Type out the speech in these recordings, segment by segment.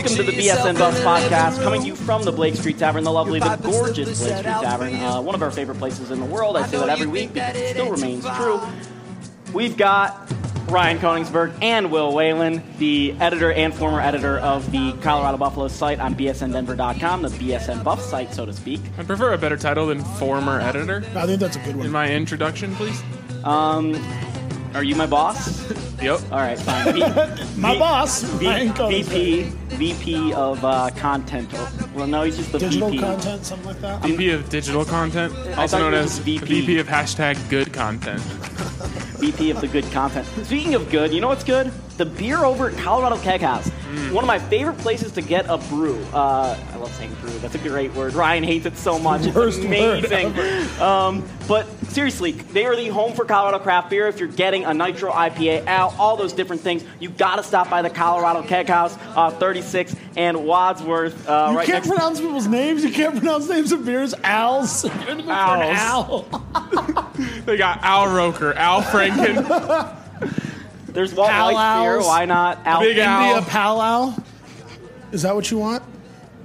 Welcome to the BSN Buffs podcast, coming to you from the Blake Street Tavern, the lovely, the gorgeous Blake Street Tavern, uh, one of our favorite places in the world. I say that every week because it still remains true. We've got Ryan Koenigsberg and Will Whalen, the editor and former editor of the Colorado Buffalo site on bsndenver.com, the BSN Buff site, so to speak. I prefer a better title than former editor. I think that's a good one. In my introduction, please. Um, are you my boss? Yep. All right, fine. V- My V- boss, V- VP, VP of uh, content. Well, no, he's just the Digital VP. content, something like that. VP of digital content, I also known as just VP. of hashtag good content. VP of the good content. Speaking of good, you know what's good? The beer over at Colorado Keg House. Mm. One of my favorite places to get a brew. Uh, I love saying brew. That's a great word. Ryan hates it so much. It's Worst word amazing. Um, but seriously, they are the home for Colorado craft beer. If you're getting a nitro IPA out, all those different things, you got to stop by the Colorado Keg House, uh, 36 and Wadsworth. Uh, You right can't next pronounce people's names. You can't pronounce names of beers. Owls. You're the mood for Owls. owl. They got Al Roker, Al Franken. There's Walt Pal White's beer. Why not? Al- Big Al. India Pal Is that what you want?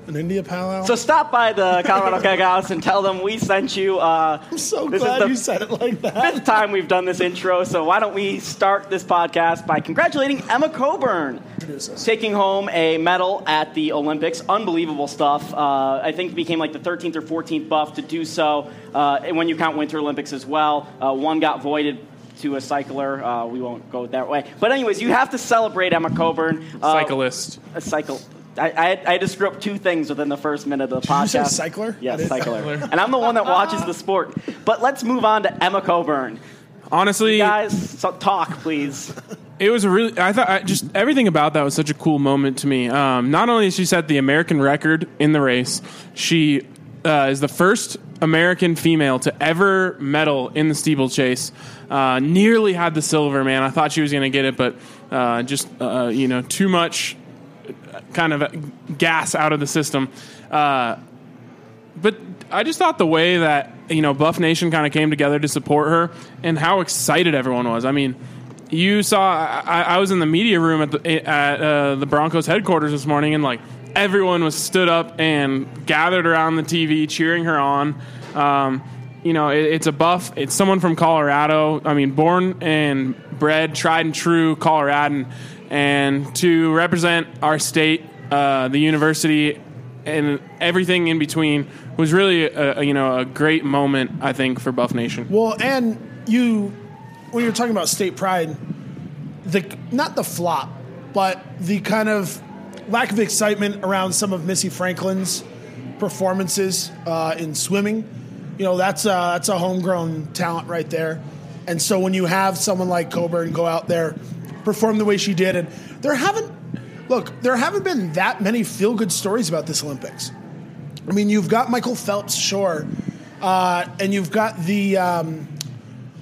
An India Pal So stop by the Colorado Keg House and tell them we sent you. Uh, I'm so this is glad the- you said it like that. fifth time we've done this intro, so why don't we start this podcast by congratulating Emma Coburn, Introduce us. taking home a medal at the Olympics. Unbelievable stuff. Uh, I think it became like the 13th or 14th buff to do so. Uh, when you count Winter Olympics as well, uh, one got voided to a cycler. Uh, we won't go that way. But anyways, you have to celebrate Emma Coburn. Uh, Cyclist. A cycle. I, I, had, I had to screw up two things within the first minute of the you podcast. say cycler? Yes, didn't- cycler. Cycler. And I'm the one that watches the sport. But let's move on to Emma Coburn. Honestly, Guys, so talk, please. it was a really. I thought I, just everything about that was such a cool moment to me. Um, not only did she set the American record in the race, she uh, is the first American female to ever medal in the steeplechase. Uh, nearly had the silver, man. I thought she was going to get it, but uh, just uh, you know too much kind of gas out of the system. Uh, but I just thought the way that you know Buff Nation kind of came together to support her and how excited everyone was. I mean, you saw I, I was in the media room at the at uh, the Broncos headquarters this morning, and like everyone was stood up and gathered around the TV cheering her on. Um, you know, it, it's a Buff. It's someone from Colorado. I mean, born and bred, tried and true Coloradan, and to represent our state, uh, the university, and everything in between was really a, a, you know a great moment I think for Buff Nation. Well, and you, when you're talking about state pride, the not the flop, but the kind of lack of excitement around some of Missy Franklin's performances uh, in swimming. You know, that's uh, that's a homegrown talent right there. And so when you have someone like Coburn go out there, perform the way she did, and there haven't look, there haven't been that many feel good stories about this Olympics. I mean, you've got Michael Phelps, sure, uh, and you've got the. Um,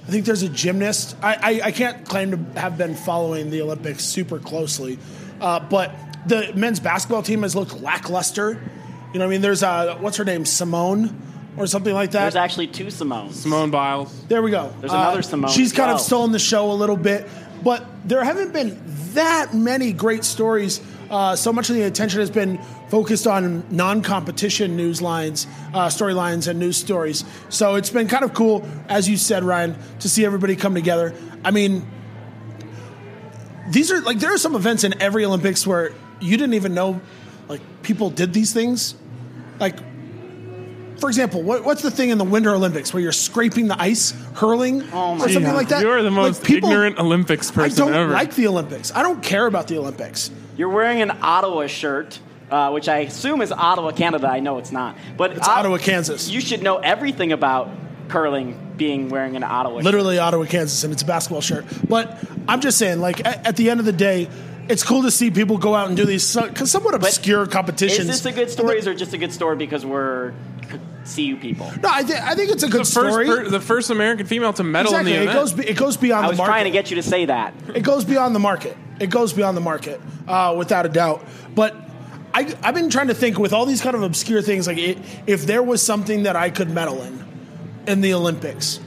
I think there's a gymnast. I, I, I can't claim to have been following the Olympics super closely, uh, but the men's basketball team has looked lackluster. You know, what I mean, there's uh, what's her name, Simone, or something like that. There's actually two Simones. Simone Biles. There we go. There's another Simone She's kind well. of stolen the show a little bit, but there haven't been that many great stories. Uh, so much of the attention has been focused on non-competition news lines, uh, storylines, and news stories. So it's been kind of cool, as you said, Ryan, to see everybody come together. I mean, these are like there are some events in every Olympics where you didn't even know, like people did these things, like for example, what, what's the thing in the Winter Olympics where you're scraping the ice, hurling, Oh my or something God. like that? You are the Like, most people- ignorant Olympics person I don't ever. like the Olympics. I don't care about the Olympics. You're wearing an Ottawa shirt, uh, which I assume is Ottawa, Canada. I know it's not, but It's Ottawa, Kansas. You should know everything about curling being wearing an Ottawa. shirt. Literally Ottawa, Kansas, and it's a basketball shirt. But I'm just saying, like at, at the end of the day, it's cool to see people go out and do these so, somewhat obscure competitions. Is this a good story, or just a good story because we're CU people? No, I, th- I think it's a good the first, story. per- the first American female to medal exactly, in the it event. goes be- it goes beyond I the was market. trying to get you to say that. It goes beyond the market. It goes beyond the market, uh, without a doubt. But I, I've been trying to think with all these kind of obscure things, like it, if there was something that I could medal in in the Olympics,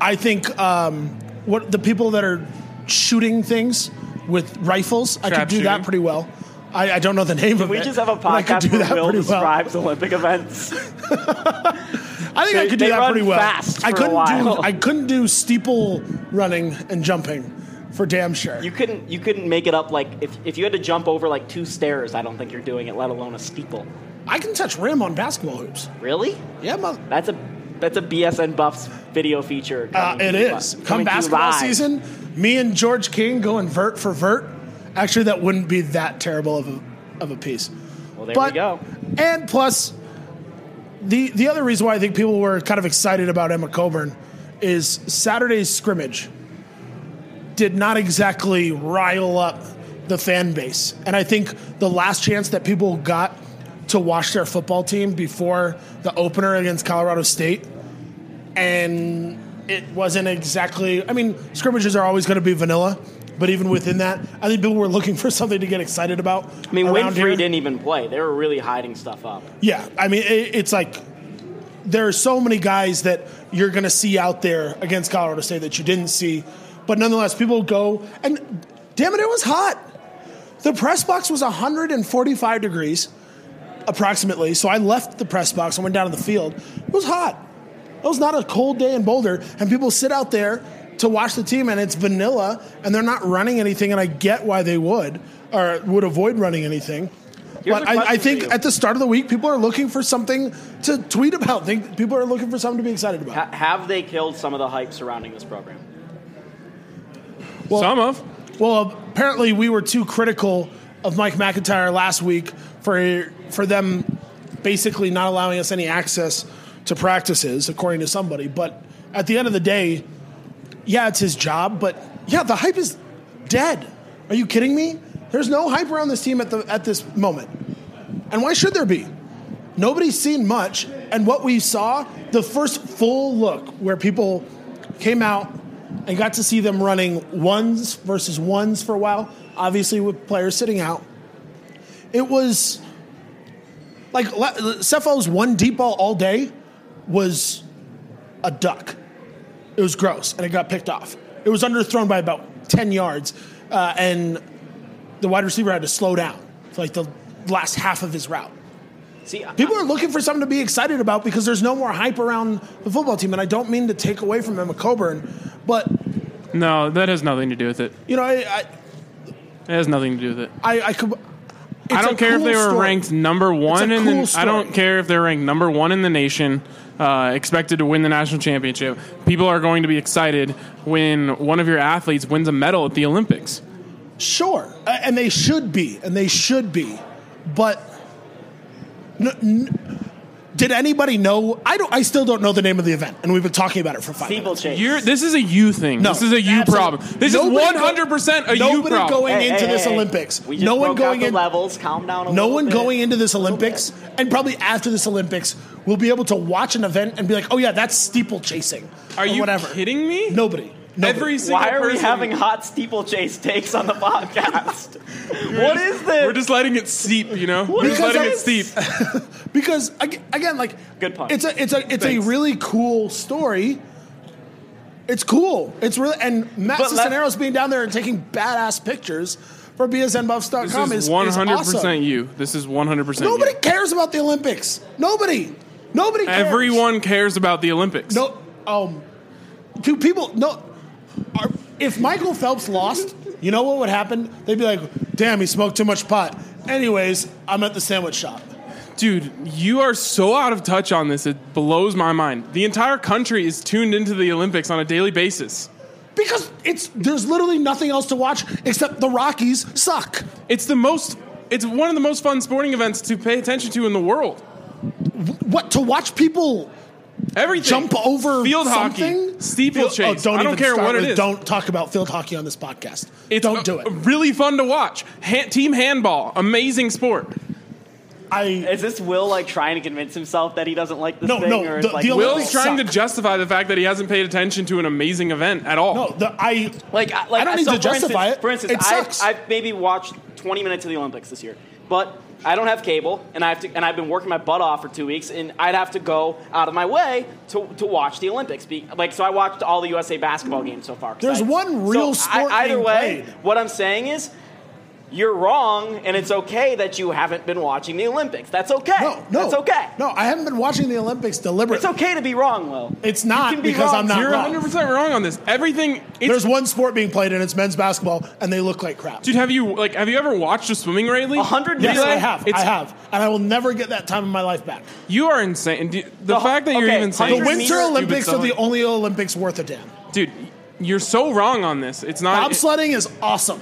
I think um, what the people that are shooting things with rifles, I could Trap do that pretty well. I, I don't know the name of We it. just have a but I could podcast do where that Will pretty well. describes Olympic events. I think I could do they that pretty well. fast I couldn't do. I couldn't do steeple running and jumping for damn sure. You couldn't you couldn't make it up like if, if you had to jump over like two stairs. I don't think you're doing it, let alone a steeple. I can touch rim on basketball hoops. Really? Yeah, mother. That's a that's a BSN Buffs video feature. Uh, it is. Come coming to you basketball season, me and George King going vert for vert. Actually, that wouldn't be that terrible of a of a piece. Well, there but we go. and plus, the the other reason why I think people were kind of excited about Emma Coburn is Saturday's scrimmage did not exactly rile up the fan base, and I think the last chance that people got to watch their football team before the opener against Colorado State, and it wasn't exactly. I mean, scrimmages are always going to be vanilla. But even within that, I think people were looking for something to get excited about. I mean, Winfrey here. didn't even play. They were really hiding stuff up. Yeah, I mean, it, it's like there are so many guys that you're going to see out there against Colorado State that you didn't see, but nonetheless, people go and damn it, it was hot. The press box was 145 degrees, approximately. So I left the press box and went down to the field. It was hot. It was not a cold day in Boulder, and people sit out there to watch the team, and it's vanilla, and they're not running anything. And I get why they would or would avoid running anything. Here's but I, question for think at the start of the week, people are looking for something to tweet about. Think people are looking for something to be excited about. Ha- have they killed some of the hype surrounding this program? Some of. Well, apparently we were too critical of Mike MacIntyre last week for for them basically not allowing us any access to practices, according to somebody. But at the end of the day, yeah, it's his job. But yeah, the hype is dead. Are you kidding me? There's no hype around this team at the at this moment. And why should there be? Nobody's seen much. And what we saw, the first full look where people came out and got to see them running ones versus ones for a while, obviously with players sitting out. It was like Cephalo's one deep ball all day was a duck. It was gross, and it got picked off. It was underthrown by about 10 yards, uh, and the wide receiver had to slow down for like the last half of his route. See, People are looking for something to be excited about because there's no more hype around the football team, and I don't mean to take away from Emma Coburn, but No, that has nothing to do with it. you know, I I, It has nothing to do with it. I, I could. I don't a care if they were story. ranked number one a in cool the. I don't care if they're ranked number one in the nation, uh, expected to win the national championship. People are going to be excited when one of your athletes wins a medal at the Olympics. Sure, A- and they should be, and they should be, but n- n- did anybody know? I don't. I still don't know the name of the event, and we've been talking about it for five. minutes. steeplechase. You're, this is a you thing. No, this is a you absolutely. problem. This Nobody is one hundred percent a you nobody problem. going Hey, into hey, this hey, Olympics. We just no one going out in. levels. Calm down a No little one bit. going into this Olympics, and probably after this Olympics, will be able to watch an event and be like, "Oh yeah, that's steeplechasing." Are or you whatever. kidding me? Nobody. Nobody. Every single Why are we having hot steeplechase takes on the podcast? what is this? We're just letting it seep, you know. We're just letting it it's- steep. because again, like Good pun. It's a it's a it's Thanks. a really cool story. It's cool. It's really and Matt But let- Cisneros being down there and taking badass pictures for BSNBuffs.com This is is one hundred percent you. This is one hundred percent. Nobody cares about the Olympics. Nobody. Nobody cares. Everyone cares about the Olympics. No. Um. Do people no? Are, if Michael Phelps lost, you know what would happen? They'd be like, "Damn, he smoked too much pot." Anyways, I'm at the sandwich shop. Dude, you are so out of touch on this. It blows my mind. The entire country is tuned into the Olympics on a daily basis. Because it's there's literally nothing else to watch except the Rockies suck. It's the most it's one of the most fun sporting events to pay attention to in the world. What to watch people Everything. jump over field something? hockey, steeplechase. Oh, don't I don't even care start what with, is. Don't talk about field hockey on this podcast. It's don't uh, do it. Really fun to watch. Ha- team handball, amazing sport. I Is this Will like trying to convince himself that he doesn't like this No, thing, no, or the- it's like the Will's Olympics trying to justify the fact that he hasn't paid attention to an amazing event at all. no. The, I Like, I- like I don't need to for justify instance, it. For instance, It I've, sucks. I've maybe watched 20 minutes of the Olympics this year, but I don't have cable, and I have to, and I've been working my butt off for two weeks, and I'd have to go out of my way to, to watch the Olympics. Be, like, so I watched all the USA basketball games so far. There's I- one real so sport I, either way, played. what I'm saying is. You're wrong, and it's okay that you haven't been watching the Olympics. That's okay. No, no, That's okay. No, I haven't been watching the Olympics deliberately. It's okay to be wrong, Will. It's not be because wrong. I'm not You're 100 percent wrong on this. Everything. It's, There's one sport being played, and it's men's basketball, and they look like crap. dude, have you like have you ever watched a swimming relay? A hundred Yes, relay? I have. It's- I have, and I will never get that time in my life back. You are insane. The, The- fact that you're even saying The Winter Olympics are the only Olympics worth a damn. dude, you're so wrong on this. It's not. Bobsledding is awesome.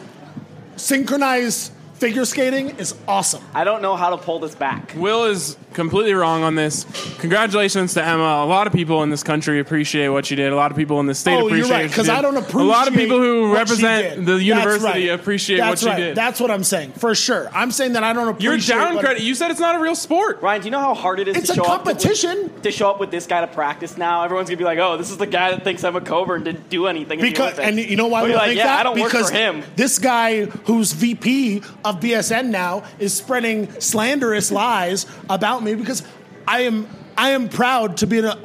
Synchronized figure skating is awesome. I don't know how to pull this back. Will is completely wrong on this. Congratulations to Emma. A lot of people in this country appreciate what she did. A lot of people in the state Oh, appreciate you're right. Because. I don't appreciate. A lot of people who represent the university right. appreciate That's what right. she did. That's what I'm saying for sure. I'm saying that I don't appreciate. you're down what- credit. You said it's not a real sport. Ryan, do you know how hard it is It's to a show up competition. to, to show up with this guy to practice now? Everyone's gonna be like, "Oh, this is the guy that thinks Emma Coburn didn't do anything." Because and you know why We'll we like, think yeah, that? I don't because work for him. this guy who's VP of BSN now is spreading slanderous lies about me because I am I am proud to be an uh,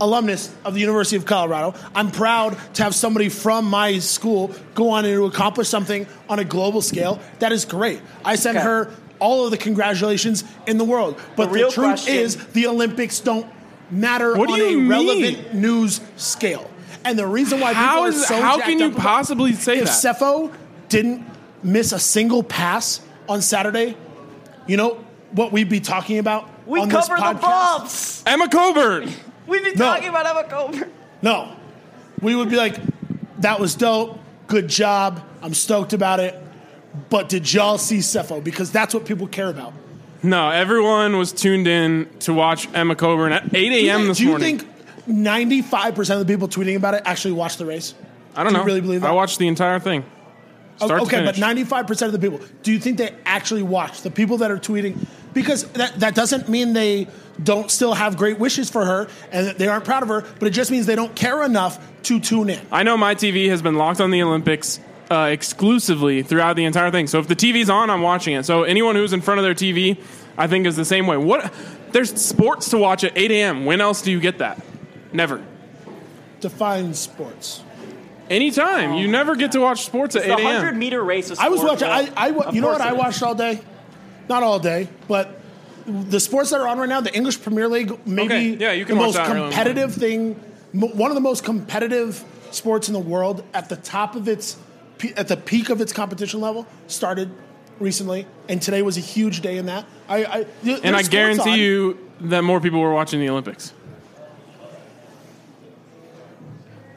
alumnus of the University of Colorado. I'm proud to have somebody from my school go on and to accomplish something on a global scale. That is great. I send Okay. her all of the congratulations in the world. But The the, truth question- is the Olympics don't matter What on a mean? relevant news scale. And the reason why people How are so how can you possibly say if that? Sefo didn't miss a single pass on Saturday, you know what we'd be talking about we on this cover the podcast? bumps. Emma Coburn. We'd be No. talking about Emma Coburn. No, we would be like, "That was dope, good job, I'm stoked about it." But did y'all see Sefo? Because that's what people care about. No, everyone was tuned in to watch Emma Coburn at 8 a.m. this morning. Do you morning. think 95% of the people tweeting about it actually watched the race? I don't do know. you really believe that? I watched the entire thing. Start okay, but ninety-five percent of the people. Do you think they actually watch the people that are tweeting? Because that that doesn't mean they don't still have great wishes for her and that they aren't proud of her, but it just means they don't care enough to tune in. I know my TV has been locked on the Olympics uh, exclusively throughout the entire thing. So if the TV's on, I'm watching it. So anyone who's in front of their TV, I think is the same way. What? There's sports to watch at 8 a.m. When else do you get that? Never. Define sports. Anytime. You oh, never get to watch sports at The 8 hundred a.m. meter race. Is I was watching. I, Will. I wa- you know what I watched all day? Not all day, but the sports that are on right now, the English Premier League, maybe Okay, yeah, you can the watch most that early competitive thing, m- one of the most competitive sports in the world at the top of its, pe- at the peak of its competition level, started recently, and today was a huge day in that. I, I And there's I sports guarantee on. you that more people were watching the Olympics.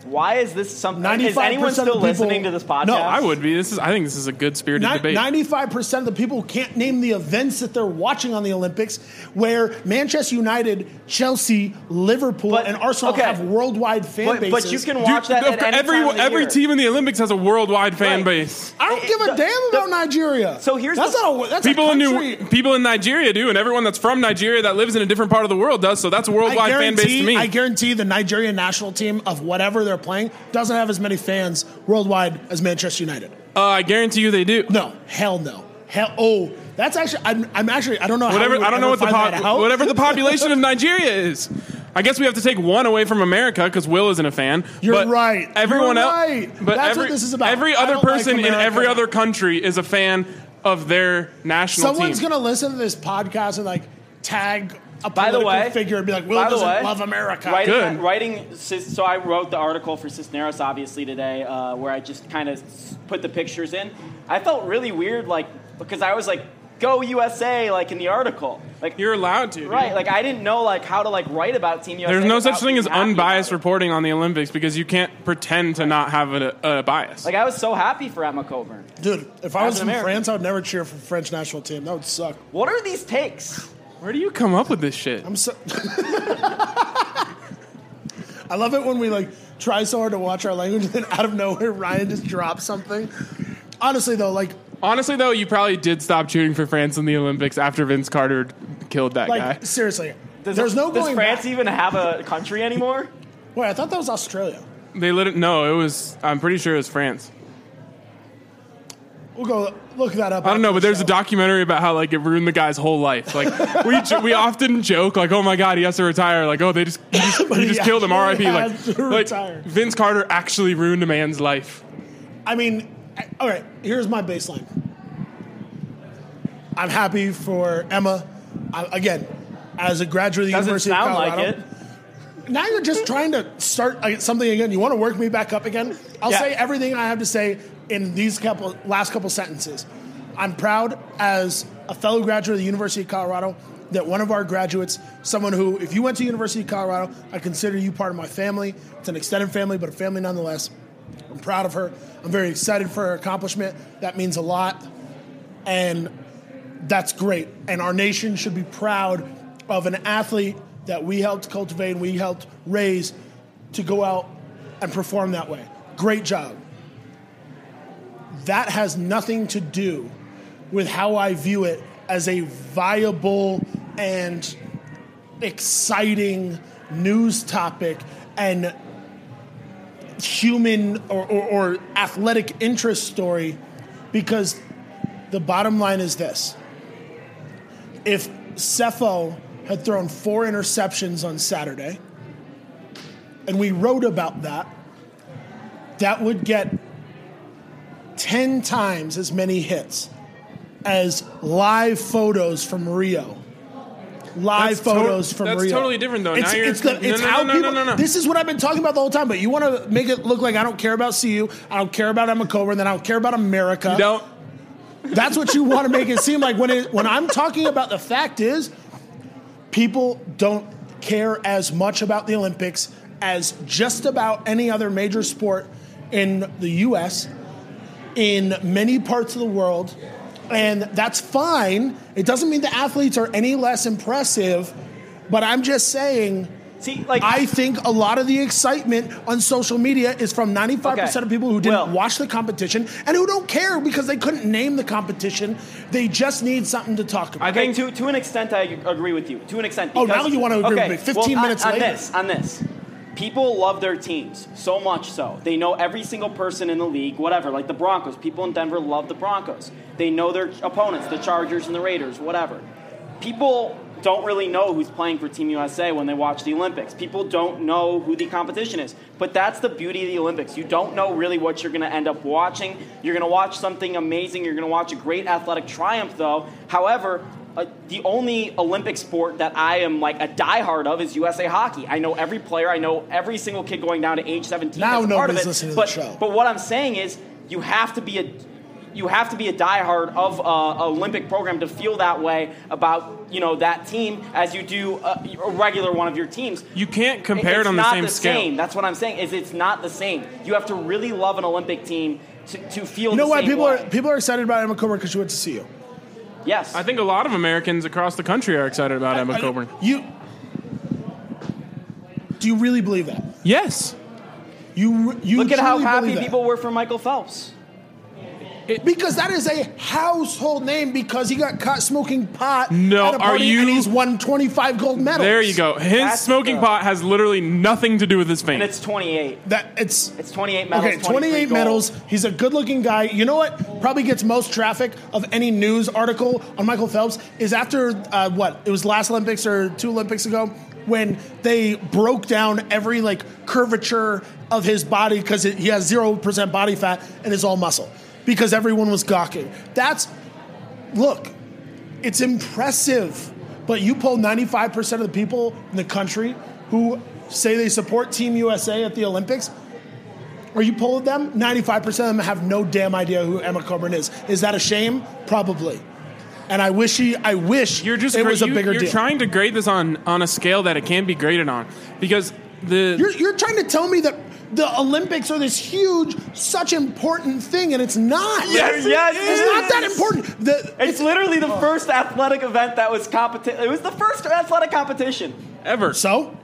Why is this something? Is anyone still people- listening to this podcast? No, I would be. This is. I think this is a good spirited debate. Ninety-five percent of the people can't name the events that they're watching on the Olympics, where Manchester United, Chelsea, Liverpool, But- and Arsenal okay. have worldwide fan But, bases. but you can Dude, watch that at any every time of the every year. team in the Olympics has a worldwide fan Right. base. I don't give a the- damn the- about Nigeria. So here's that's the- not a that's People a in. New, people in Nigeria do, and everyone that's from Nigeria that lives in a different part of the world does. So that's a worldwide fan base to me. I guarantee the Nigerian national team of whatever they're playing doesn't have as many fans worldwide as Manchester United. uh, I guarantee you they do. No, hell no, hell. Oh, that's actually. I'm, I'm actually. I don't know. Whatever I don't know what the find that pop, out. whatever the population of Nigeria is. I guess we have to take one away from America because Will isn't a fan. You're but right. Everyone You're else, right. but That's every, what this is about. Every other don't like person in every other country is a fan of their national Someone's team. gonna listen to this podcast and like tag a By the political way, figure and be like, "Will by doesn't way, love America." Writing, Good. writing. So I wrote the article for Cisneros, obviously today, uh, where I just kind of put the pictures in. I felt really weird, like because I was like, "Go USA!" Like in the article, like You're allowed to, dude. right. Like I didn't know like how to like write about Team USA. There's no such thing as unbiased reporting on the Olympics because you can't pretend to not have a, a bias. Like I was so happy for Emma Coburn. Dude, if I was an from American. France, I would never cheer for the French national team. That would suck. What are these takes? Where do you come up with this shit? I'm so. I love it when we like try so hard to watch our language, and then out of nowhere, Ryan just drops something. Honestly, though, like, Honestly, though, you probably did stop cheering for France in the Olympics after Vince Carter killed that like guy. seriously, Does, there's no does going France back. even have a country anymore? Wait, I thought that was Australia. They lit it. No, it was. I'm pretty sure it was France. We'll go look that up. I don't know, but the there's a documentary about how like it ruined the guy's whole life. Like we jo- we often joke like, oh my god, he has to retire. Like oh they just he just, But he he just killed him. R.I.P. Like, like. Vince Carter actually ruined a man's life. I mean, I- all right. Here's my baseline. I'm happy for Emma. I, again, as a graduate of the Doesn't University of sound Colorado. like it. Now you're just trying to start uh, something again. You want to work me back up again? I'll Yeah. say everything I have to say in these couple last couple sentences. I'm proud as a fellow graduate of the University of Colorado that one of our graduates, someone who, if you went to University of Colorado, I consider you part of my family. It's an extended family, but a family nonetheless. I'm proud of her. I'm very excited for her accomplishment. That means a lot. And that's great. And our nation should be proud of an athlete that we helped cultivate and we helped raise to go out and perform that way. Great job. That has nothing to do with how I view it as a viable and exciting news topic and human or, or, or athletic interest story because the bottom line is this. If Sefo had thrown four interceptions on Saturday, and we wrote about that, that would get 10 times as many hits as live photos from Rio. Live That's to- photos from Rio. that's Rio. totally different, though. It's, Now you're- it's, the, no, it's no, how no, no, people. no, no, no. This is what I've been talking about the whole time. But you want to make it look like I don't care about CU, I don't care about Emma Coburn, then I don't care about America. You don't. That's what you want to make it seem like when it, when I'm talking about the fact is people don't care as much about the Olympics as just about any other major sport in the US in many parts of the world and that's fine it doesn't mean the athletes are any less impressive but I'm just saying See, like I think a lot of the excitement on social media is from 95% Okay. of people who didn't watch the competition and who don't care because they couldn't name the competition. They just need something to talk about. I Okay, think to, to an extent, I agree with you. To an extent. Oh, now you wanna agree okay, with me. 15 well, minutes on, later. On this, on this. People love their teams so much so. They know every single person in the league, whatever. Like the Broncos. People in Denver love the Broncos. They know their opponents, the Chargers and the Raiders, whatever. People don't really know who's playing for Team USA when they watch the Olympics. People don't know who the competition is. But that's the beauty of the Olympics. You don't know really what you're going to end up watching. You're going to watch something amazing. You're going to watch a great athletic triumph, though. However, uh, the only Olympic sport that I am like a diehard of is USA Hockey. I know every player. I know every single kid going down to age 17. Now that's a part of nobody's it. listening to the but, show. But what I'm saying is, you have to be a you have to be a diehard of a Olympic program to feel that way about you know that team as you do a, a regular one of your teams. You can't compare It's it on the not same the scale. Same. That's what I'm saying. Is it's not the same. You have to really love an Olympic team to, to feel. you know the why same people way. are people are excited about Emma Coburn because she went to CU. Yes. I think a lot of Americans across the country are excited about Emma Coburn. You do you really believe that? Yes. You you Look at how happy people were for Michael Phelps. Because that is a household name because he got caught smoking pot. No, at a are you- And he's won twenty five gold medals. There you go. His That's smoking the- pot has literally nothing to do with his fame. And it's 28. That it's It's 28 medals. Okay, 28 medals. He's a good looking guy. You know what probably gets most traffic of any news article on Michael Phelps is after uh, what? It was last Olympics or two Olympics ago when they broke down every like curvature of his body because he has 0% body fat and is all muscle because everyone was gawking. That's, look, it's impressive. But you poll 95% of the people in the country who say they support Team USA at the Olympics, or you polled them, 95% of them have no damn idea who Emma Coburn is. Is that a shame? Probably. And I wish he, I wish you're just it gra- was a you, bigger you're deal. trying to grade this on on a scale that it can't be graded on because the You're, you're trying to tell me that the Olympics are this huge, such important thing, and it's not. Yes, yes, it it's not that is. important. The, It's literally the first athletic event that was competition. It was the first athletic competition. ever. So,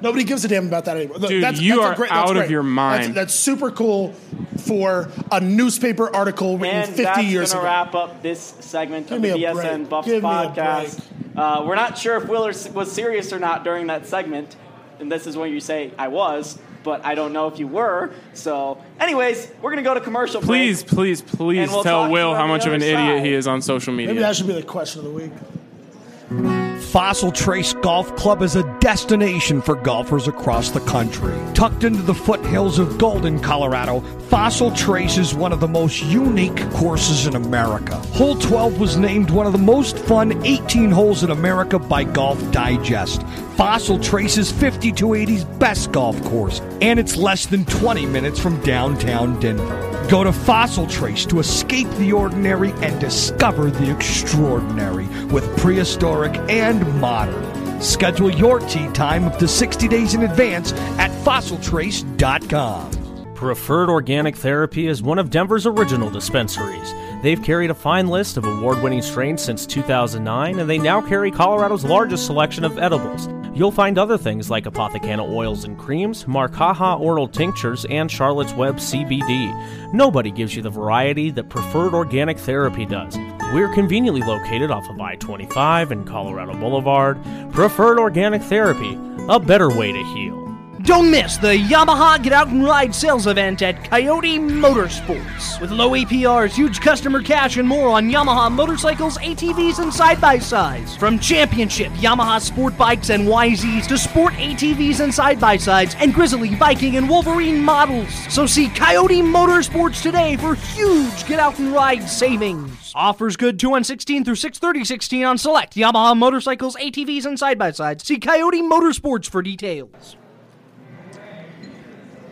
nobody gives a damn about that anymore. Dude, that's, you that's a are great, that's out of your mind. That's, that's super cool for a newspaper article written And 50 that's years going ago. to wrap up this segment Give of the me a BSN. Buffs Give podcast. Uh, we're not sure if Willer was serious or not during that segment, and this is when you say I was, but I don't know if you were. So, anyways, we're going to go to commercial. break. Please, please, please we'll tell Will how much of an other idiot he is on social media. Maybe that should be the question of the week. Fossil Trace Golf Club is a destination for golfers across the country. Tucked into the foothills of Golden, Colorado, Fossil Trace is one of the most unique courses in America. Hole 12 was named one of the most fun 18 holes in America by Golf Digest. Fossil Trace is 5280's best golf course, and it's less than 20 minutes from downtown Denver. Go to Fossil Trace to escape the ordinary and discover the extraordinary with prehistoric and modern. Schedule your tee time up to 60 days in advance at fossiltrace.com. Preferred Organic Therapy is one of Denver's original dispensaries. They've carried a fine list of award winning strains since 2009, and they now carry Colorado's largest selection of edibles. You'll find other things like Apothecanna oils and creams, Marcaja oral tinctures, and Charlotte's Web CBD. Nobody gives you the variety that Preferred Organic Therapy does. We're conveniently located off of I 25 and Colorado Boulevard. Preferred Organic Therapy, a better way to heal. Don't miss the Yamaha Get Out and Ride sales event at Coyote Motorsports. With low APRs, huge customer cash, and more on Yamaha motorcycles, ATVs, and side by sides. From championship Yamaha sport bikes and YZs to sport ATVs and side by sides, and Grizzly, Viking, and Wolverine models. So see Coyote Motorsports today for huge Get Out and Ride savings. Offers good 2 on 16 through 63016 on select Yamaha motorcycles, ATVs, and side by sides. See Coyote Motorsports for details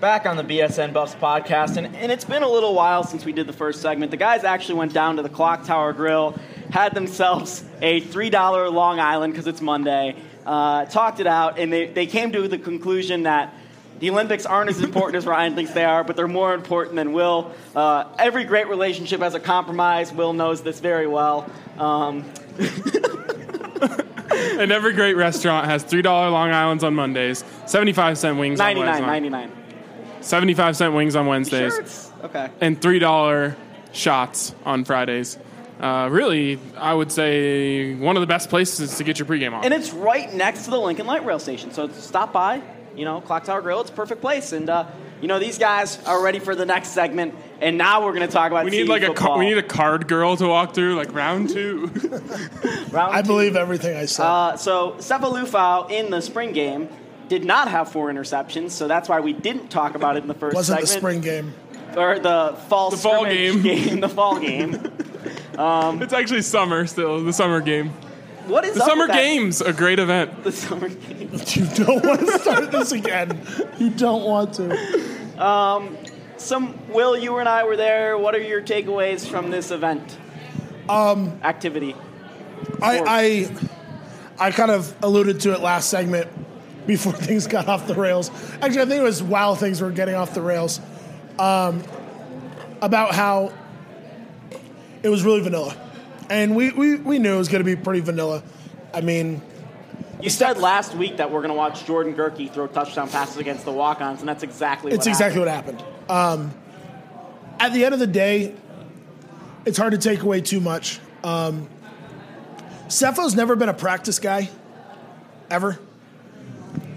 back on the BSN Buffs podcast, and, and it's been a little while since we did the first segment. The guys actually went down to the Clock Tower Grill, had themselves a $3 Long Island because it's Monday, uh, talked it out, and they, they came to the conclusion that the Olympics aren't as important as Ryan thinks they are, but they're more important than Will. Uh, every great relationship has a compromise. Will knows this very well. Um, and every great restaurant has $3 Long Islands on Mondays, 75 cent wings 99, on Wednesdays. 99. 75 cent wings on Wednesdays, Sure, it's okay. and $3 shots on Fridays. Uh, really, I would say one of the best places to get your pregame on. And it's right next to the Lincoln Light Rail Station. So stop by, you know, Clock Tower Grill. It's a perfect place. And, uh, you know, these guys are ready for the next segment. And now we're going to talk about we need CU like a football. car, we need a card girl to walk through like round two. Round I two. believe everything I said. Uh, so Sefo Liufau in the spring game did not have four interceptions, so that's why we didn't talk about it in the first Wasn't the spring game. or the fall The fall scrimmage game. the fall game. it's actually summer still, the summer game. What is The up summer with that- games, a great event. The summer game. You don't want to start this again. You don't want to. Some Will, you and I were there. What are your takeaways from this event? Um, activity. I, I I kind of alluded to it last segment before things got off the rails. Actually, I think it was while things were getting off the rails. Um, about how it was really vanilla. And we, we, we knew it was going to be pretty vanilla. I mean, You said last week that we're going to watch Jordan Gehrke throw touchdown passes against the walk-ons, and that's exactly it's what exactly happened. what happened. Um, at the end of the day, it's hard to take away too much. Um, Sefo's never been a practice guy, ever.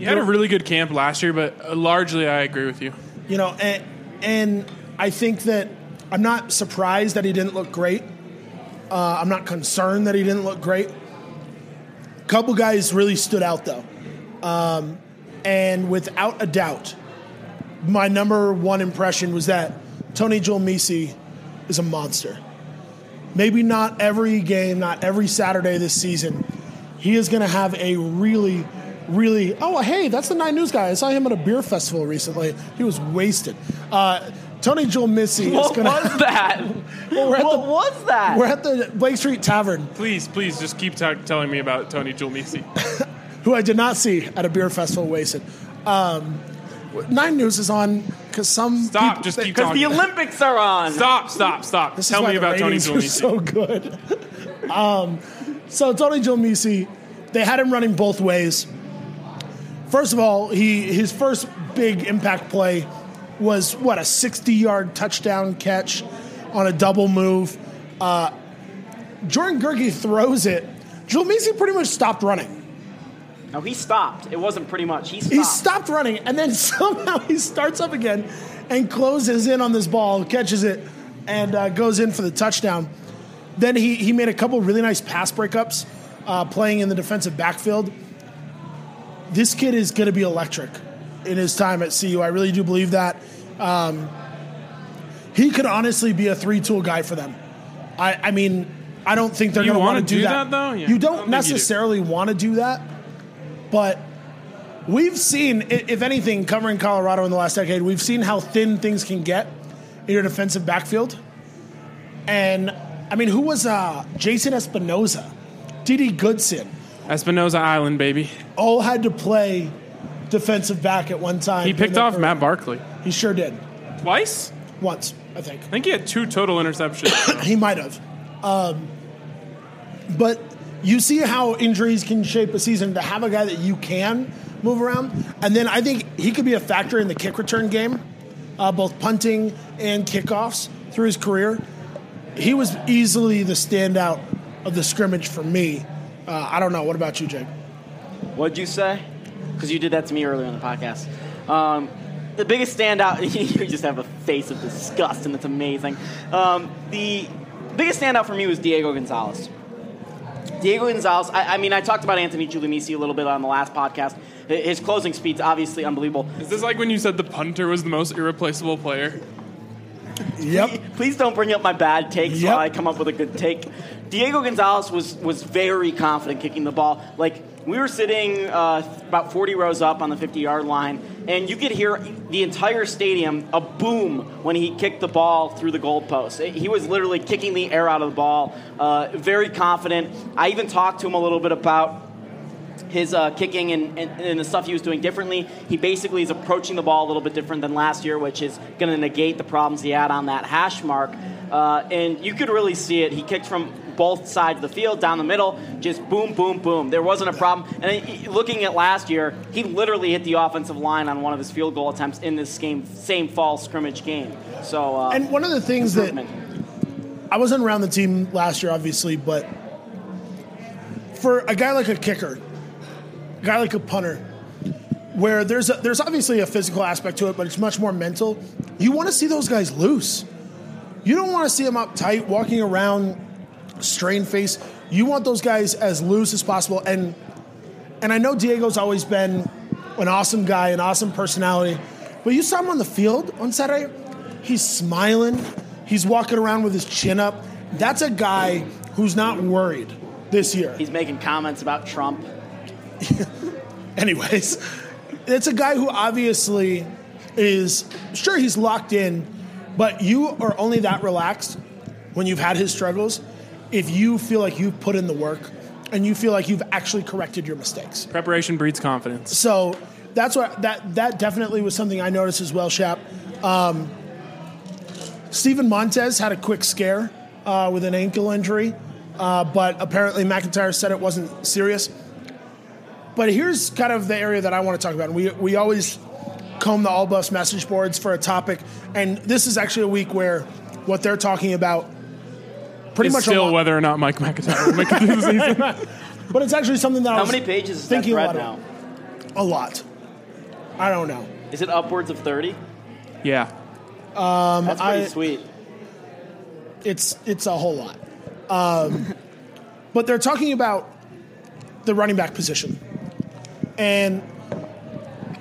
He had a really good camp last year, but uh, largely I agree with you. You know, and, and I think that I'm not surprised that he didn't look great. Uh, I'm not concerned that he didn't look great. A couple guys really stood out though, um, and without a doubt, my number one impression was that Tony Julmisse is a monster. Maybe not every game, not every Saturday this season. He is going to have a really, really. Oh, hey, that's the Nine News guy. I saw him at a beer festival recently. He was wasted. Uh, Tony Julmisse is What going was that? Well, at what the- was that? We're at the Blake Street Tavern, Please, please, just keep ta- telling me about Tony Julmisse. who I did not see at a beer festival wasted. Um, Nine News is on because some Stop, people- just they- keep Because talking. the Olympics are on. Stop, stop, stop. This is Tell why me the about Tony ratings are Julmisse. So good. um, so Tony Julmisse, they had him running both ways. First of all, he his first big impact play was what a 60-yard touchdown catch on a double move. Uh, Jordan Gehrke throws it. Julmisse pretty much stopped running. No, he stopped. It wasn't pretty much. He stopped. He stopped running, and then somehow he starts up again and closes in on this ball, catches it, and uh, goes in for the touchdown. Then he, he made a couple really nice pass breakups. uh, playing in the defensive backfield. This kid is going to be electric in his time at CU. I really do believe that. Um, he could honestly be a three-tool guy for them. I, I mean, I don't think they're going to wanna do, do that. that, though? Yeah. You don't, don't you do. necessarily want to do that, but we've seen, if anything, covering Colorado in the last decade, we've seen how thin things can get in your defensive backfield. And I mean, who was uh, Jason Espinoza, D.D. Goodson, Espinoza Island, baby. all had to play defensive back at one time. He picked off. Matt Barkley He sure did twice. once, I think. I think he had two total interceptions. He might have. Um, but you see how injuries can shape a season to have a guy that you can move around. And then I think he could be a factor in the kick return game, uh, both punting and kickoffs through his career. He was easily the standout of the scrimmage for me. Uh, I don't know. What about you, Jake? What'd you say? Because you did that to me earlier in the podcast. Um, the biggest standout, you just have a face of disgust, and it's amazing. Um, the biggest standout for me was Diego Gonzalez. Diego Gonzalez, I, I mean, I talked about Anthony Julmisse a little bit on the last podcast. His closing speed's obviously unbelievable. Is this like when you said the punter was the most irreplaceable player? Yep. Please don't bring up my bad takes Yep. while I come up with a good take. Diego Gonzalez was was very confident kicking the ball. Like we were sitting uh, about 40 rows up on the 50 yard line, and you could hear the entire stadium a boom when he kicked the ball through the goalpost. He was literally kicking the air out of the ball. Uh, very confident. I even talked to him a little bit about his uh, kicking and, and, and the stuff he was doing differently. He basically is approaching the ball a little bit different than last year, which is going to negate the problems he had on that hash mark. Uh, and you could really see it. He kicked from both sides of the field, down the middle, just boom, boom, boom. There wasn't a problem. And he- looking at last year, he literally hit the offensive line on one of his field goal attempts in this game, same fall scrimmage game. So, uh, And one of the things that. I wasn't around the team last year, obviously, but for a guy like a kicker, a guy like a punter, where there's a, there's obviously a physical aspect to it, but it's much more mental. You want to see those guys loose. You don't want to see them up tight, walking around, strain face. You want those guys as loose as possible. And and I know Diego's always been an awesome guy, an awesome personality. But you saw him on the field on Saturday. He's smiling. He's walking around with his chin up. That's a guy who's not worried this year. he's making comments about Trump. Anyways, it's a guy who obviously is sure he's locked in, but you are only that relaxed when you've had his struggles if you feel like you've put in the work and you feel like you've actually corrected your mistakes. Preparation breeds confidence. So that's what that that definitely was something I noticed as well, Shap. Um, Steven Montez had a quick scare uh, with an ankle injury, uh, but apparently MacIntyre said it wasn't serious. But here's kind of the area that I want to talk about. We we always comb the AllBuffs message boards for a topic, and this is actually a week where what they're talking about pretty It's much a still lot- whether or not Mike MacIntyre will make it through the season. but it's actually something that I How was many pages is thinking a thread now? A lot. I don't know. Is it upwards of 30? Yeah. That's pretty I- sweet. it's it's a whole lot. Um, but they're talking about the running back position, and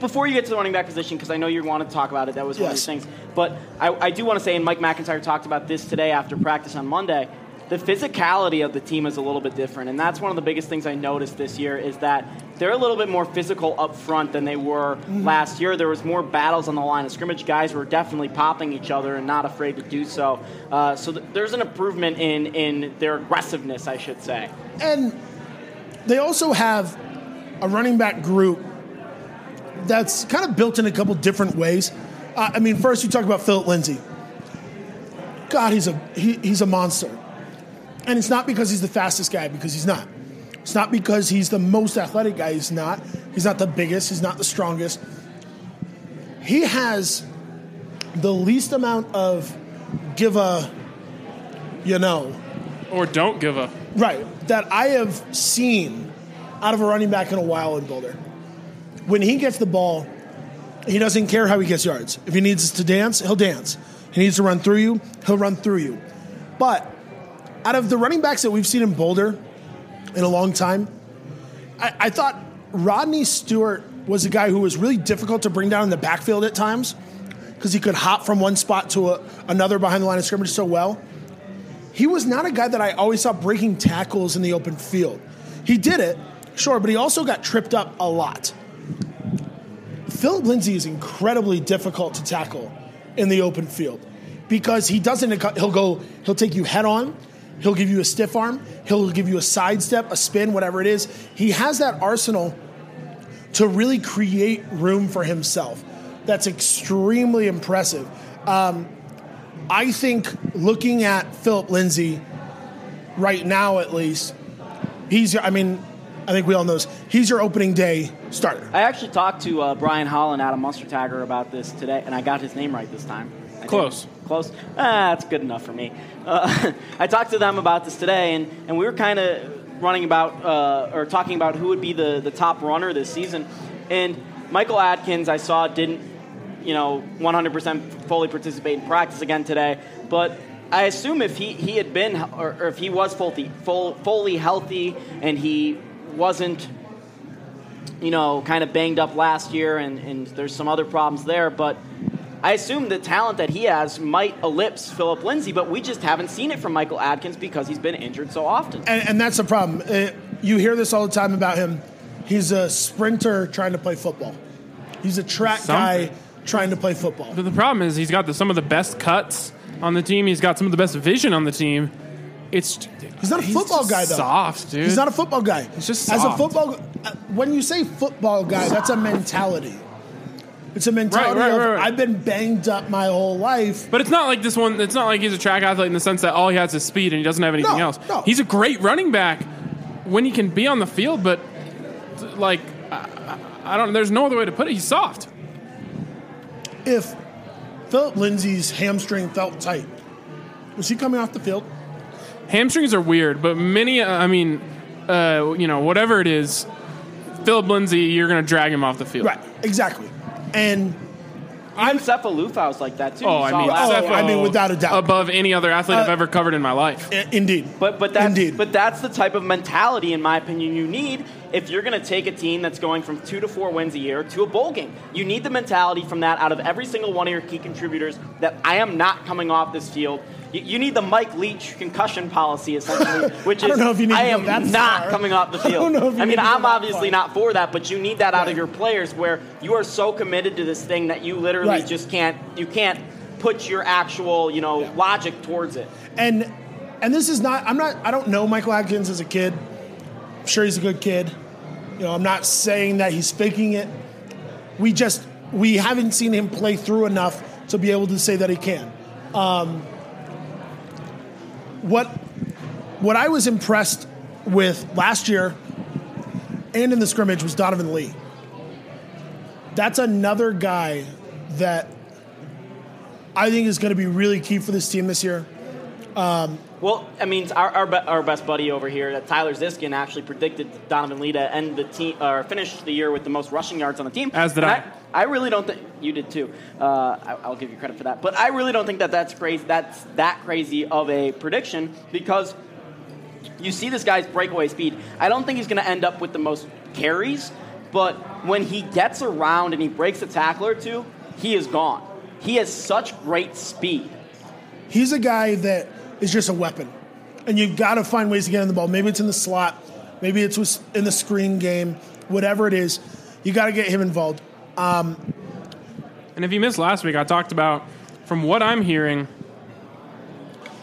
Before you get to the running back position, because I know you want to talk about it, that was one of these things. But I, I do want to say, and Mike MacIntyre talked about this today after practice on Monday. The physicality of the team is a little bit different, and that's one of the biggest things I noticed this year is that they're a little bit more physical up front than they were last year. There was more battles on the line of scrimmage. Guys were definitely popping each other and not afraid to do so. Uh, so th- there's an improvement in in their aggressiveness, I should say. and they also have a running back group that's kind of built in a couple different ways. Uh, I mean, first you talk about Phillip Lindsay. God, he's a he, he's a monster, and it's not because he's the fastest guy because he's not. It's not because he's the most athletic guy. He's not. He's not the biggest. He's not the strongest. He has the least amount of give a, you know, Or don't give a. Right. That I have seen out of a running back in a while in Boulder. When he gets the ball, he doesn't care how he gets yards. If he needs to dance, he'll dance. He needs to run through you, he'll run through you. But out of the running backs that we've seen in Boulder, in a long time. I, I thought Rodney Stewart was a guy who was really difficult to bring down in the backfield at times because he could hop from one spot to a, another behind the line of scrimmage so well. He was not a guy that I always saw breaking tackles in the open field. He did it, sure, but he also got tripped up a lot. Phillip Lindsay is incredibly difficult to tackle in the open field because he doesn't, he'll go, he'll take you head on, he'll give you a stiff arm, he'll give you a sidestep, a spin, whatever it is. He has that arsenal to really create room for himself. That's extremely impressive. Um, I think looking at Phillip Lindsay right now, at least, he's, I mean, I think we all know this. He's your opening day starter. I actually talked to uh, Brian Hall and Monster Munstertagger about this today, and I got his name right this time. I Close. Did. Close. Ah, that's good enough for me. Uh, I talked to them about this today, and, and we were kind of running about, uh, or talking about who would be the, the top runner this season. And Michael Adkins, I saw, didn't, you know, 100% fully participate in practice again today. But I assume if he, he had been, or, or if he was fully, full, fully healthy and he wasn't, you know, kind of banged up last year and, and there's some other problems there, but I assume the talent that he has might ellipse Phillip Lindsay, but we just haven't seen it from Michael Adkins because he's been injured so often. And, and that's the problem. Uh, you hear this all the time about him. He's a sprinter trying to play football. He's a track Something. guy trying to play football. But the problem is he's got the, some of the best cuts on the team. He's got some of the best vision on the team. It's He's not a football just guy, though. Soft, dude. He's not a football guy. He's just as a football. uh, When you say football guy, that's a mentality. It's a mentality right, of right, right. I've been banged up my whole life. But it's not like this one. It's not like he's a track athlete in the sense that all he has is speed and he doesn't have anything No, else. no. He's a great running back when he can be on the field, but like I I don't. There's no other way to put it. He's soft. If Phillip Lindsay's hamstring felt tight, was he coming off the field? Hamstrings are weird, but many. I mean, uh, you know, whatever it is, Phillip Lindsay, you're going to drag him off the field. Right, exactly. And Even Sefo Liufau's like that too. Oh, I mean, last- Oh, I mean, without a doubt. above any other athlete I've Uh, ever covered in my life. i- indeed, But but that's Indeed. but that's the type of mentality, in my opinion, you need if you're going to take a team that's going from two to four wins a year to a bowl game. You need the mentality from that out of every single one of your key contributors. That I am not coming off this field. You, you need the Mike Leach concussion policy, essentially, which is don't know if you need to I am not far. coming off the I field. don't know if you I mean, I'm obviously far. not for that, but you need that out of your players, where you are so committed to this thing that you literally Right. just can't you can't put your actual you know logic towards it. and and this is not. I'm not. I don't know Michael Adkins as a kid. I'm sure he's a good kid. You know, I'm not saying that he's faking it. We just we haven't seen him play through enough to be able to say that he can. Um, what what I was impressed with last year and in the scrimmage was Donovan Lee. That's another guy that I think is going to be really key for this team this year. Um, well, I mean, our, our, be- our best buddy over here, that Tyler Ziskin, actually predicted Donovan Lee to end the team or finish the year with the most rushing yards on the team. As did And I. I. really don't think you did too. Uh, I, I'll give you credit for that, but I really don't think that that's crazy. That's that crazy of a prediction because you see this guy's breakaway speed. I don't think he's going to end up with the most carries, but when he gets around and he breaks a tackle or two, he is gone. He has such great speed. He's a guy that is just a weapon, and you've got to find ways to get in the ball. Maybe it's in the slot, maybe it's in the screen game, whatever it is. You got to get him involved. And if you missed last week, I talked about from what I'm hearing.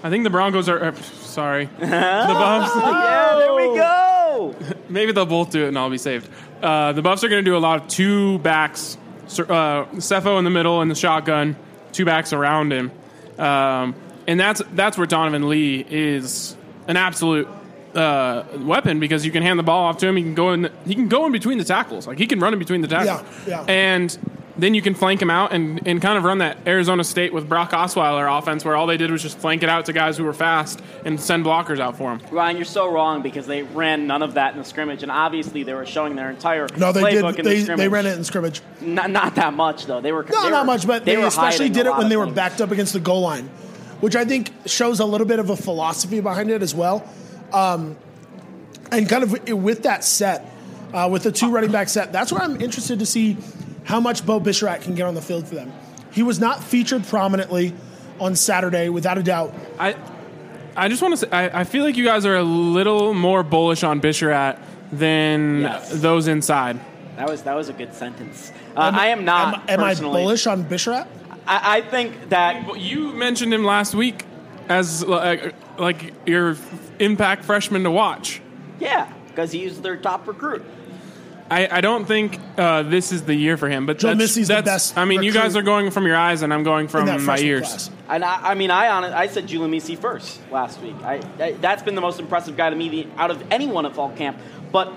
I think the Broncos are. Uh, sorry, the Buffs. Yeah, there we go. Maybe they'll both do it, and I'll be saved. Uh, the Buffs are going to do a lot of two backs. Uh, Sefo in the middle in the shotgun, two backs around him, um, and that's that's where Donovan Lee is an absolute uh, weapon because you can hand the ball off to him. He can go in. He can go in between the tackles. Like he can run in between the tackles. Yeah, yeah. And then you can flank him out and, and kind of run that Arizona State with Brock Osweiler offense where all they did was just flank it out to guys who were fast and send blockers out for him. Ryan, you're so wrong because they ran none of that in the scrimmage, and obviously they were showing their entire No, they playbook did. in the scrimmage. they ran it in scrimmage. Not, not that much though. They were No, they not were- much, but they, were especially did it when they were things. backed up against the goal line, which I think shows a little bit of a philosophy behind it as well. Um, and kind of with that set, uh, with the two running back set, that's where I'm interested to see how much Beau Bisharat can get on the field for them. He was not featured prominently on Saturday, without a doubt. I I just want to say I, I feel like you guys are a little more bullish on Bisharat than Yes. those inside. That was that was a good sentence. Uh, I am not. Am, am I bullish on Bichette? I, I think that You mentioned him last week as like, like your impact freshman to watch. yeah, because he's their top recruit. I, I don't think uh, this is the year for him, but Joe that's, Missy's the best I mean, you guys are going from your eyes, and I'm going from my ears. class. And I, I mean, I on I said Julian first last week. I, I that's been the most impressive guy to me the, out of anyone at fall camp. But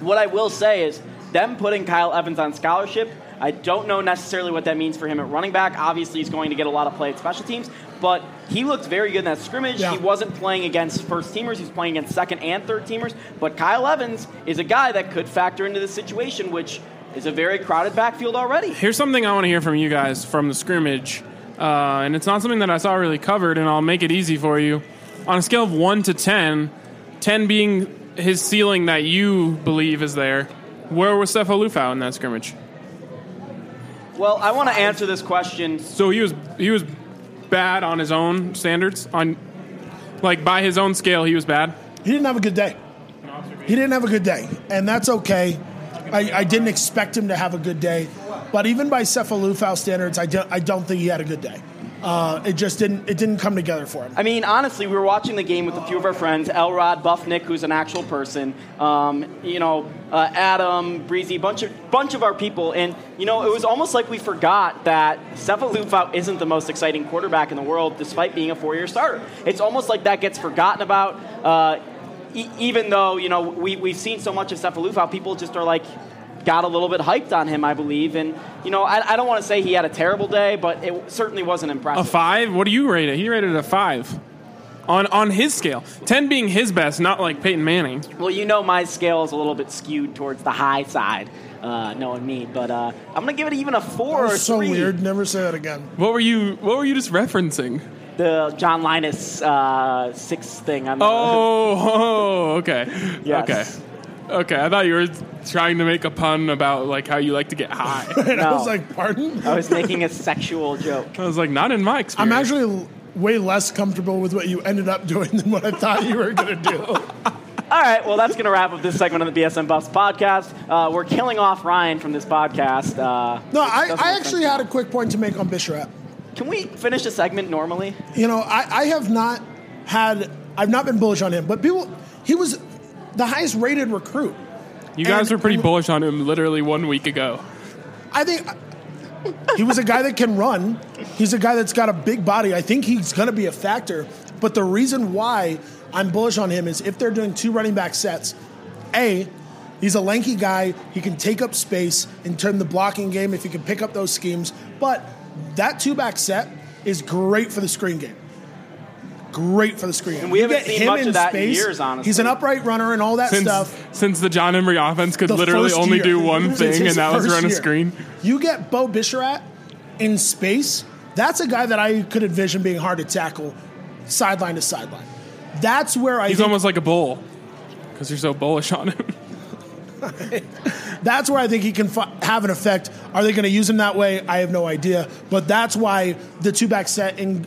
what I will say is them putting Kyle Evans on scholarship. I don't know necessarily what that means for him at running back. Obviously, he's going to get a lot of play at special teams, but he looked very good in that scrimmage. Yeah. He wasn't playing against first teamers; he was playing against second and third teamers. But Kyle Evans is a guy that could factor into the situation, which is a very crowded backfield already. Here's something I want to hear from you guys from the scrimmage, uh, and it's not something that I saw really covered, and I'll make it easy for you. On a scale of 1 to 10, 10 being his ceiling that you believe is there, where was Sefo Liufau in that scrimmage? Well, I want to answer this question So he was he was bad on his own standards, on like by his own scale, he was bad. He didn't have a good day. He didn't have a good day, and that's okay. I, I didn't expect him to have a good day, but even by Sefo Liufau standards, I don't, I don't think he had a good day. Uh, it just didn't it didn't come together for him. I mean, honestly, we were watching the game with a few of our friends, Elrod, Buffnick, who's an actual person, um, you know, uh, Adam, Breezy, bunch of bunch of our people, and you know, it was almost like we forgot that Sefo Liufau isn't the most exciting quarterback in the world, despite being a four-year starter. It's almost like that gets forgotten about. Uh, even though you know we we've seen so much of Sefo Liufau, people just are like got a little bit hyped on him, I believe, and you know, I, I don't want to say he had a terrible day, but it certainly wasn't impressive. A five? What do you rate it? He rated it a five. On on his scale, ten being his best, not like Peyton Manning. Well, you know my scale is a little bit skewed towards the high side, uh, knowing me. But uh, I'm gonna give it even a four or That was so three. weird. Never say that again. What were you What were you just referencing? The John Linus uh, six thing. On the, Oh, oh okay, Yes. okay, okay. I thought you were trying to make a pun about like how you like to get high. And I No. was like, pardon? I was making a sexual joke. I was like, not in my experience. I'm actually way less comfortable with what you ended up doing than what I thought you were going to do. All right, well, that's going to wrap up this segment of the BSN Buffs podcast. Uh, we're killing off Ryan from this podcast. Uh, No, I, doesn't I make actually sense. had a quick point to make on Bisharat. Can we finish the segment normally? You know, I, I have not had, I've not been bullish on him, but people, he was the highest rated recruit. you guys and- were pretty bullish on him literally one week ago. I think he was a guy that can run. He's a guy that's got a big body. I think he's going to be a factor. But the reason why I'm bullish on him is if they're doing two running back sets, A, he's a lanky guy. He can take up space and turn the blocking game if he can pick up those schemes. But that two back set is great for the screen game. Great for the screen. game. we You haven't get seen him much in of that in space. years, honestly. He's an upright runner and all that Since stuff. since the Jon Embree offense could the literally only year. do one thing, and that was first run a screen. You get Beau Bisharat in space. That's a guy that I could envision being hard to tackle, sideline to sideline. That's where I. He's think, almost like a bull because you're so bullish on him. That's where I think he can fi- have an effect. Are they going to use him that way? I have no idea. But that's why the two back set in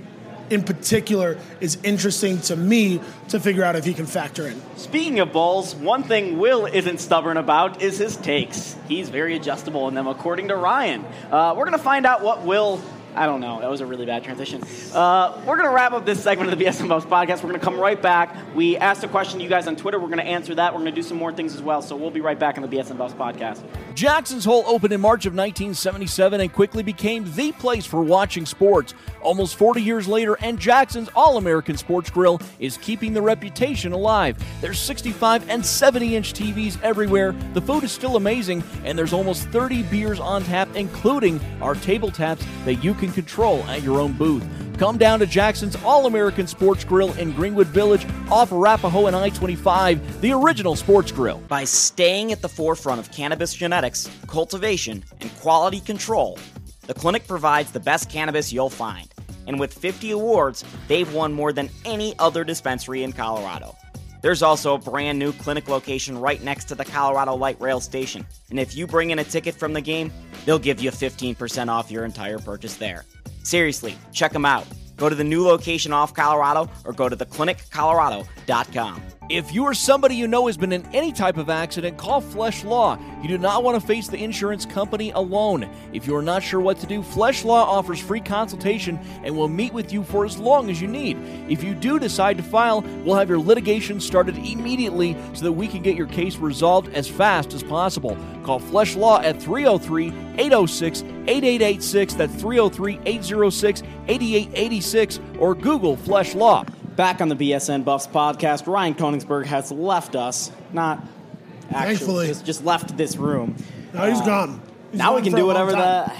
in particular is interesting to me to figure out if he can factor in. Speaking of balls, one thing Will isn't stubborn about is his takes. He's very adjustable in them, according to Ryan. Uh, we're going to find out what Will. I don't know. That was a really bad transition. Uh, we're going to wrap up this segment of the BSN Buffs podcast. We're going to come right back. We asked a question to you guys on Twitter. We're going to answer that. We're going to do some more things as well. So we'll be right back on the BSN Buffs podcast. Jackson's Hole opened in March of 1977 and quickly became the place for watching sports. Almost 40 years later, and Jackson's All American Sports Grill is keeping the reputation alive. There's 65 and 70 inch TVs everywhere, the food is still amazing, and there's almost 30 beers on tap, including our table taps that you can control at your own booth. Come down to Jackson's All American Sports Grill in Greenwood Village off Arapahoe and I 25, the original sports grill. By staying at the forefront of cannabis genetics, cultivation, and quality control, the clinic provides the best cannabis you'll find. And with 50 awards, they've won more than any other dispensary in Colorado. There's also a brand new clinic location right next to the Colorado Light Rail station. And if you bring in a ticket from the game, they'll give you 15% off your entire purchase there. Seriously, check them out. Go to the new location off Colorado or go to thecliniccolorado.com. If you or somebody you know has been in any type of accident, call Flesh Law. You do not want to face the insurance company alone. If you are not sure what to do, Flesh Law offers free consultation and will meet with you for as long as you need. If you do decide to file, we'll have your litigation started immediately so that we can get your case resolved as fast as possible. Call Flesh Law at 303 806 8886. That's 303 806 8886 or Google Flesh Law. Back on the BSN Buffs podcast, Ryan Koenigsberg has left us. Not actually, Thankfully. just, just left this room. No, he's gone. He's now we gone can for a do long whatever time. the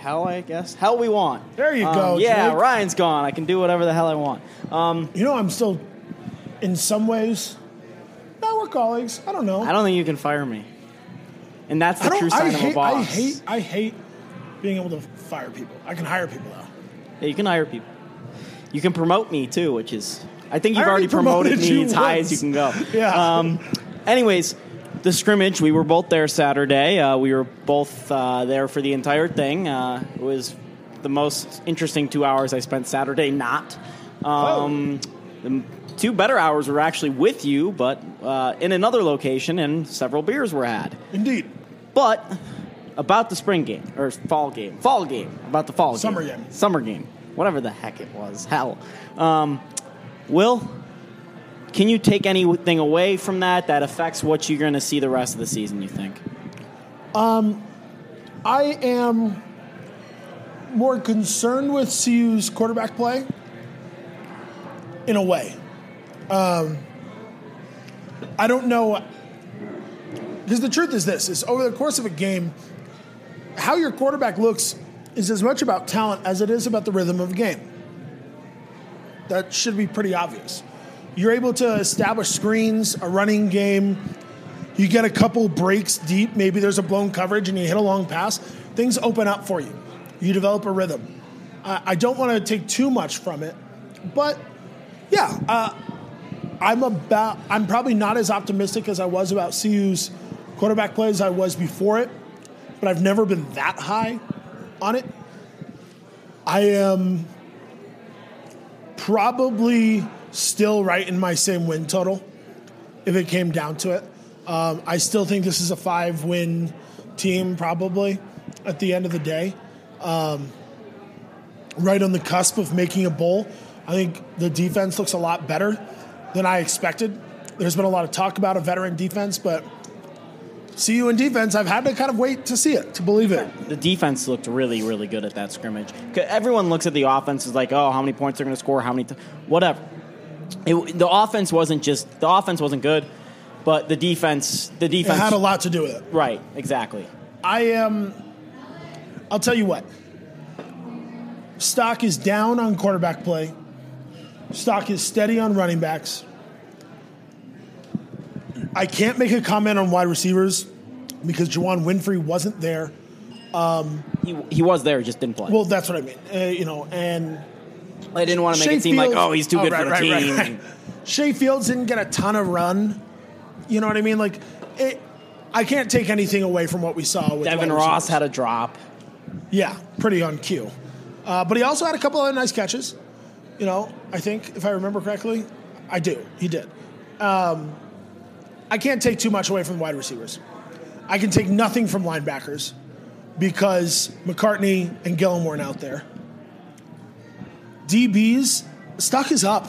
hell I guess hell we want. There you Um, go, Yeah, Jake. Ryan's gone. I can do whatever the hell I want. Um, You know, I'm still, in some ways, no, we're colleagues. I don't know. I don't think you can fire me, and that's I the don't. true I sign of a hate. boss. I hate. I hate being able to fire people. I can hire people though. Yeah, you can hire people. You can promote me too, which is I think you've already, already promoted, promoted me as high as you can go. Yeah. Um, anyways, the scrimmage. We were both there Saturday. Uh, we were both uh, there for the entire thing. Uh, it was the most interesting two hours I spent Saturday. Not. Um, The two better hours were actually with you, but uh, in another location, and several beers were had. Indeed. But about the spring game or fall game, fall game, about the fall Summer game, summer game. summer game, whatever the heck it was. Hell, um, Will, can you take anything away from that that affects what you're going to see the rest of the season? You think? I am more concerned with CU's quarterback play in a way. Um, I don't know because the truth is this: is over the course of a game, how your quarterback looks is as much about talent as it is about the rhythm of the game. That should be pretty obvious. You're able to establish screens, a running game, you get a couple breaks deep, maybe there's a blown coverage and you hit a long pass, things open up for you. You develop a rhythm. I don't want to take too much from it, but yeah, uh, I'm about. I'm probably not as optimistic as I was about CU's quarterback play as I was before it, but I've never been that high on it. I am probably still right in my same win total if it came down to it. Um, I still think this is a five win team, probably at the end of the day. Um, right on the cusp of making a bowl. I think the defense looks a lot better than I expected. There's been a lot of talk about a veteran defense, but CU in defense, I've had to kind of wait to see it, to believe it. The defense looked really, really good at that scrimmage. Everyone looks at the offense as like, oh, how many points they're going to score, how many, t-, whatever. It, the offense wasn't just the offense wasn't good, but the defense, the It defense had a lot to do with it. Right, exactly. I am. I'll tell you what. Stock is down on quarterback play. Stock is steady on running backs. I can't make a comment on wide receivers because Juwann Winfree wasn't there. He, he was there, just didn't play. Well, that's what I mean. Uh, you know, and I didn't want to make Shea it seem like, oh, he's too oh, good right, for the right, team. right. Shay Fields didn't get a ton of run. You know what I mean? Like, it, I can't take anything away from what we saw with Devin wide Ross receivers. had a drop. Yeah, pretty on cue. Uh, but he also had a couple other nice catches. You know, I think if I remember correctly, I do. He did. Um, I can't take too much away from wide receivers. I can take nothing from linebackers because McCartney and Gillam weren't out there. DBs, stock is up.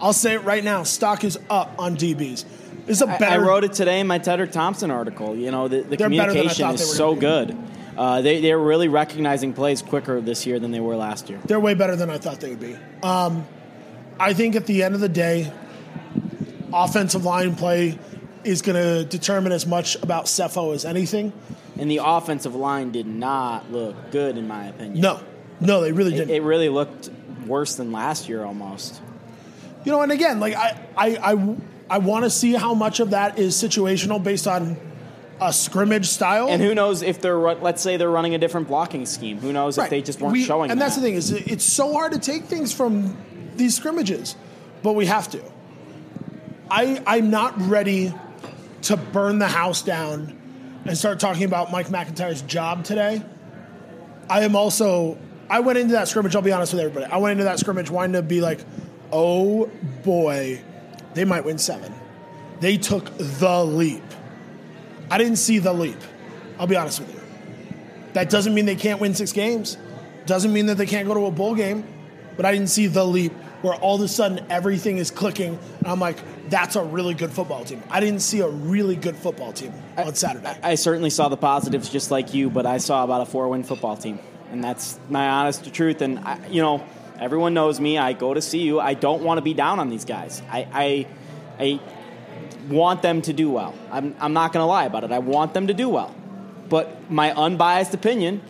I'll say it right now. Stock is up on DBs. It's a better. I wrote it today in my Tedric Thompson article. You know, the, the They're better than I communication is so good. Uh, they, they're really recognizing plays quicker this year than they were last year. They're way better than I thought they would be. Um, I think at the end of the day, offensive line play is going to determine as much about Sefo as anything. And the offensive line did not look good, in my opinion. No, no, they really didn't. it really looked worse than last year almost. you know, and again, like I, I, I, I want to see how much of that is situational based on a scrimmage style. And who knows if they're, let's say they're running a different blocking scheme. Who knows if they just weren't We- showing And that's the thing is, it's so hard to take things from these scrimmages, but we have to. I I'm not ready to burn the house down and start talking about Mike MacIntyre's job today. I am also I went into that scrimmage, I'll be honest with everybody. I went into that scrimmage wanting to be like, "Oh boy, they might win 7." They took the leap. I didn't see the leap. I'll be honest with you. That doesn't mean they can't win 6 games. Doesn't mean that they can't go to a bowl game, but I didn't see the leap where all of a sudden everything is clicking and I'm like, that's a really good football team. I didn't see a really good football team on Saturday. I certainly saw the positives just like you, but I saw about a four win football team. And that's my honest truth. And, I, you know, everyone knows me. I go to see you. I don't want to be down on these guys. I, I, I want them to do well. I'm, I'm not going to lie about it. I want them to do well. But my unbiased opinion,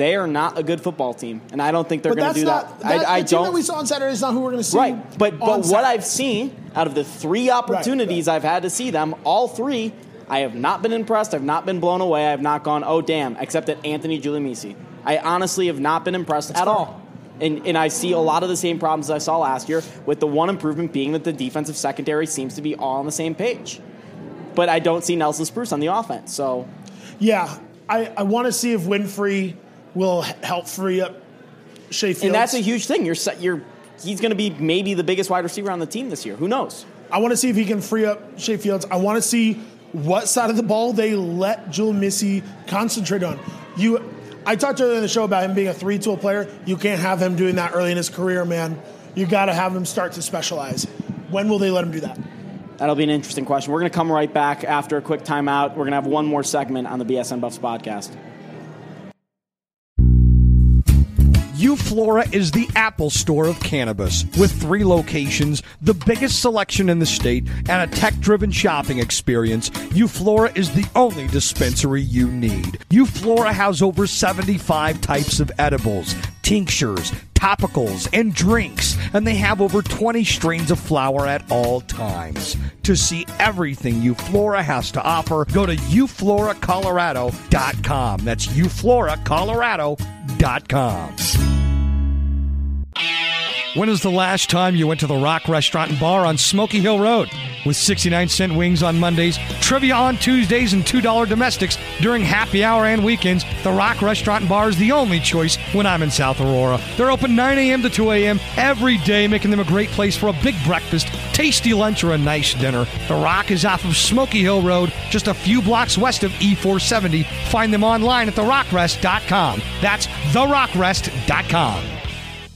they are not a good football team, and I don't think they're going to do not, that. that I, I the team don't. that we saw on Saturday is not who we're going to see. Right, but but what Saturday. I've seen out of the three opportunities I've had to see them, all three, I have not been impressed. I've not been blown away. I've not gone, oh damn, except at Anthony Julmisse. I honestly have not been impressed at all. And, and I see a lot of the same problems I saw last year, with the one improvement being that the defensive secondary seems to be all on the same page. But I don't see Nelson Spruce on the offense. So Yeah, I, I want to see if Winfree will help free up Shay Fields. and that's a huge thing. You're set, you're he's going to be maybe the biggest wide receiver on the team this year. Who knows? I want to see if he can free up Shay Fields. I want to see what side of the ball they let Julmisse concentrate on. You, I talked earlier in the show about him being a three-tool player. You can't have him doing that early in his career, man. You got to have him start to specialize. When will they let him do that? That'll be an interesting question. We're going to come right back after a quick timeout. We're going to have one more segment on the BSN Buffs podcast. Euflora is the Apple Store of cannabis with three locations, the biggest selection in the state, and a tech driven shopping experience. Euflora is the only dispensary you need. Euflora has over 75 types of edibles, tinctures, topicals, and drinks, and they have over 20 strains of flower at all times. To see everything Euflora has to offer, go to eufloracolorado.com. That's eufloracolorado.com. When was the last time you went to the Rock Restaurant and Bar on Smoky Hill Road? With 69 cent wings on Mondays, trivia on Tuesdays, and $2 domestics during happy hour and weekends, the Rock Restaurant and Bar is the only choice when I'm in South Aurora. They're open 9 a.m. to 2 a.m. every day, making them a great place for a big breakfast, tasty lunch, or a nice dinner. The Rock is off of Smoky Hill Road, just a few blocks west of E470. Find them online at therockrest.com. That's therockrest.com.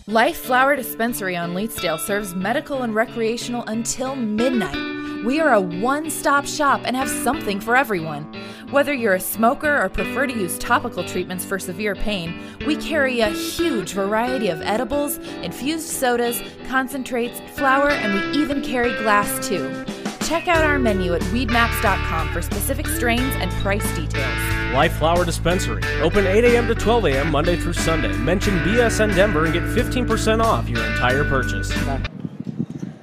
Life Flower Dispensary on Leetsdale serves medical and recreational until midnight. We are a one stop shop and have something for everyone. Whether you're a smoker or prefer to use topical treatments for severe pain, we carry a huge variety of edibles, infused sodas, concentrates, flour, and we even carry glass too. Check out our menu at weedmaps.com for specific strains and price details. Life Flower Dispensary. Open 8 a.m. to 12 a.m. Monday through Sunday. Mention BSN Denver and get 15% off your entire purchase.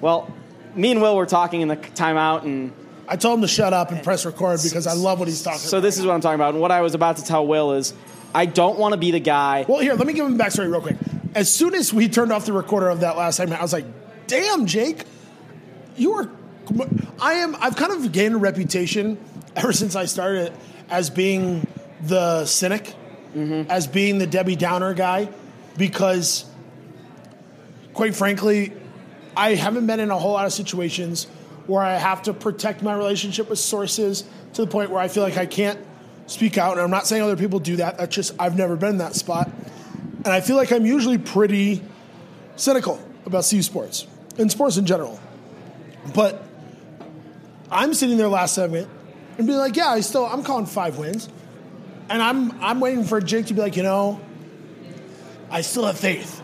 Well, me and Will were talking in the timeout, and I told him to shut up and press record because I love what he's talking so about. this is what I'm talking about. And what I was about to tell Will is, I don't want to be the guy. Well, here, let me give him a backstory real quick. As soon as we turned off the recorder of that last segment, I was like, damn, Jake, you are. I am. I've kind of gained a reputation ever since I started as being the cynic, mm-hmm. as being the Debbie Downer guy, because, quite frankly, I haven't been in a whole lot of situations where I have to protect my relationship with sources to the point where I feel like I can't speak out. And I'm not saying other people do that. That's just, I've never been in that spot. And I feel like I'm usually pretty cynical about CU sports and sports in general. But I'm sitting there last segment and being like, yeah, I still, I'm calling five wins. And I'm, I'm waiting for Jake to be like, you know, I still have faith.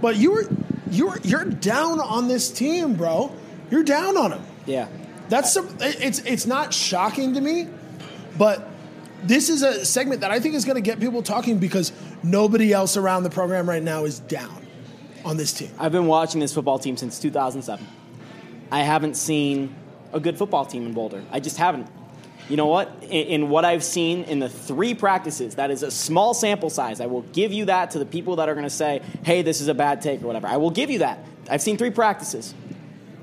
But you were, you're, you're down on this team, bro. You're down on them. Yeah. That's some, it's it's not shocking to me, but this is a segment that I think is going to get people talking because nobody else around the program right now is down on this team. I've been watching this football team since 2007. I haven't seen a good football team in Boulder. I just haven't. You know what? In, in what I've seen in the three practices, that is a small sample size. I will give you that to the people that are going to say, hey, this is a bad take or whatever. I will give you that. I've seen three practices.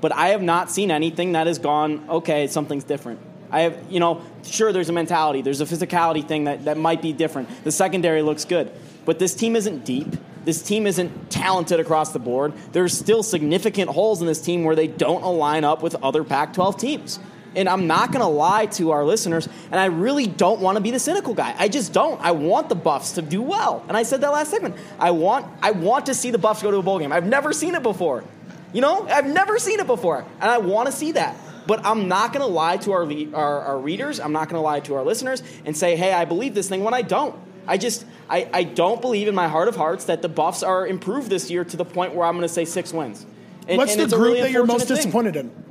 but I have not seen anything that has gone, okay, something's different. I have, you know, sure, there's a mentality, there's a physicality thing that, that might be different. The secondary looks good, but this team isn't deep. This team isn't talented across the board. There's still significant holes in this team where they don't align up with other Pac 12 teams. And I'm not going to lie to our listeners, and I really don't want to be the cynical guy. I just don't. I want the Buffs to do well. And I said that last segment. I want I want to see the Buffs go to a bowl game. I've never seen it before. You know, I've never seen it before, and I want to see that. But I'm not going to lie to our, our, our readers. I'm not going to lie to our listeners and say, hey, I believe this thing when I don't. I just, I, I don't believe in my heart of hearts that the Buffs are improved this year to the point where I'm going to say six wins. And, What's and the group really that you're most disappointed thing. in?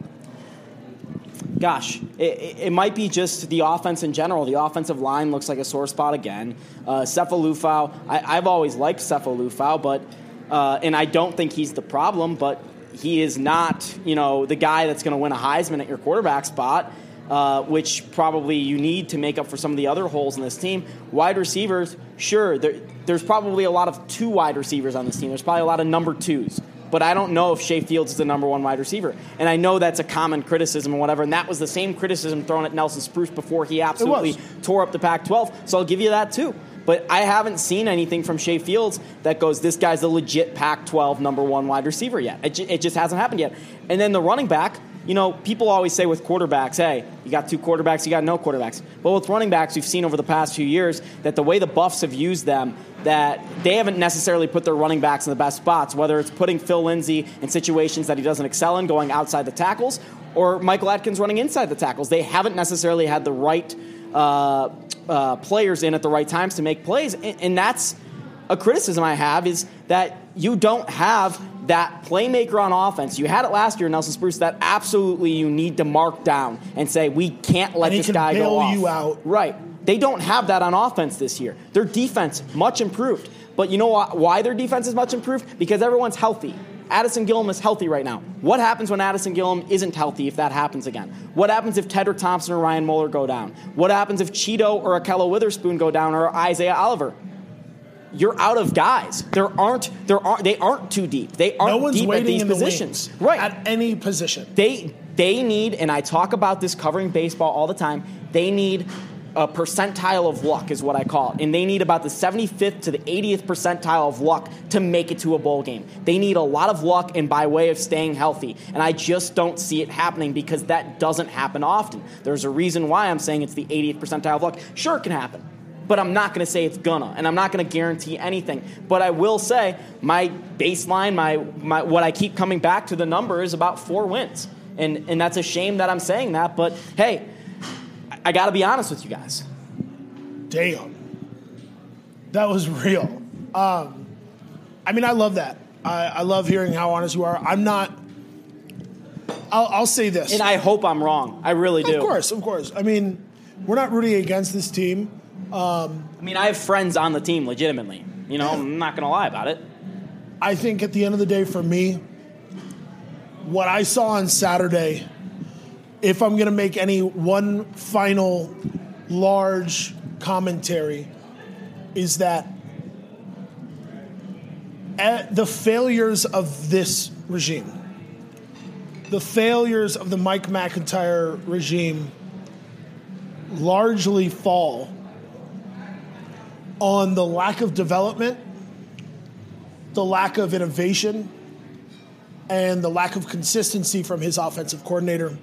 gosh, it, it, might be just the offense in general. The offensive line looks like a sore spot again. Uh, I, have always liked Sefo but uh, and I don't think he's the problem, but he is not, you know, the guy that's going to win a Heisman at your quarterback spot. Uh, which probably you need to make up for some of the other holes in this team. Wide receivers, sure, there, there's probably a lot of two wide receivers on this team. There's probably a lot of number twos but I don't know if Shay Fields is the number one wide receiver. And I know that's a common criticism and whatever, and that was the same criticism thrown at Nelson Spruce before he absolutely tore up the Pac 12. So I'll give you that too. But I haven't seen anything from Shay Fields that goes, this guy's a legit Pac 12 number one wide receiver yet. It, j- it just hasn't happened yet. And then the running back, you know, people always say with quarterbacks, hey, you got two quarterbacks, you got no quarterbacks. But with running backs, we've seen over the past few years that the way the Buffs have used them, that they haven't necessarily put their running backs in the best spots, whether it's putting Phil Lindsay in situations that he doesn't excel in, going outside the tackles, or Michael Adkins running inside the tackles. They haven't necessarily had the right uh, uh, players in at the right times to make plays, and, and that's a criticism I have is that you don't have that playmaker on offense. You had it last year, Nelson Spruce. That absolutely you need to mark down and say we can't let this guy go off. you out. Right. They don't have that on offense this year. Their defense much improved. But you know why their defense is much improved? Because everyone's healthy. Addison Gillam is healthy right now. What happens when Addison Gillam isn't healthy if that happens again? What happens if Tedric Thompson or Ryan Moeller go down? What happens if Cheeto or Ahkello Witherspoon go down or Isaiah Oliver? You're out of guys. There aren't there aren't they aren't too deep. They aren't no one's deep waiting at these in positions. The right. At any position. They they need, and I talk about this covering baseball all the time, they need a percentile of luck is what I call it. And they need about the 75th to the 80th percentile of luck to make it to a bowl game. They need a lot of luck and by way of staying healthy. And I just don't see it happening because that doesn't happen often. There's a reason why I'm saying it's the 80th percentile of luck. Sure, it can happen. But I'm not going to say it's gonna, and I'm not going to guarantee anything. But I will say my baseline, my, my what I keep coming back to the number is about four wins, and and that's a shame that I'm saying that. But hey, I got to be honest with you guys. Damn. That was real. Um, I mean, I love that. I, I, love hearing how honest you are. I'm not. I'll, I'll, say this. And I hope I'm wrong. I really do. Of course, of course. I mean, we're not rooting against this team. Um, I mean, I have friends on the team, legitimately. You know, I'm not going to lie about it. I think at the end of the day, for me, what I saw on Saturday if I'm going to make any one final large commentary, is that the failures of this regime, the failures of the Mike MacIntyre regime, largely fall on the lack of development, the lack of innovation, and the lack of consistency from his offensive coordinator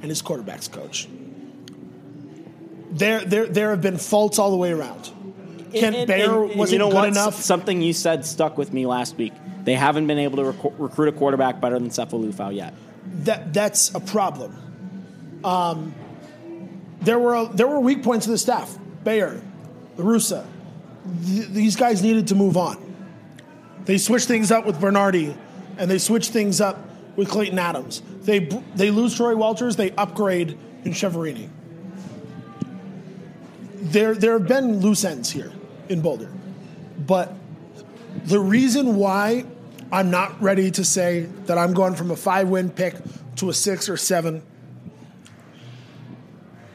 and his quarterbacks coach. There, there, there have been faults all the way around. Kent and, Baer and, wasn't you know good what? enough. Something you said stuck with me last week. They haven't been able to rec- recruit a quarterback better than Sefo Liufau yet. That that's a problem. Um, there were there were weak points of the staff. Baer, Russa, th- these guys needed to move on. They switched things up with Bernardi, and they switched things up with Klayton Adams. They they lose Troy Walters. They upgrade in Chiaverini. There there have been loose ends here in Boulder, but the reason why I'm not ready to say that I'm going from a five win pick to a six or seven.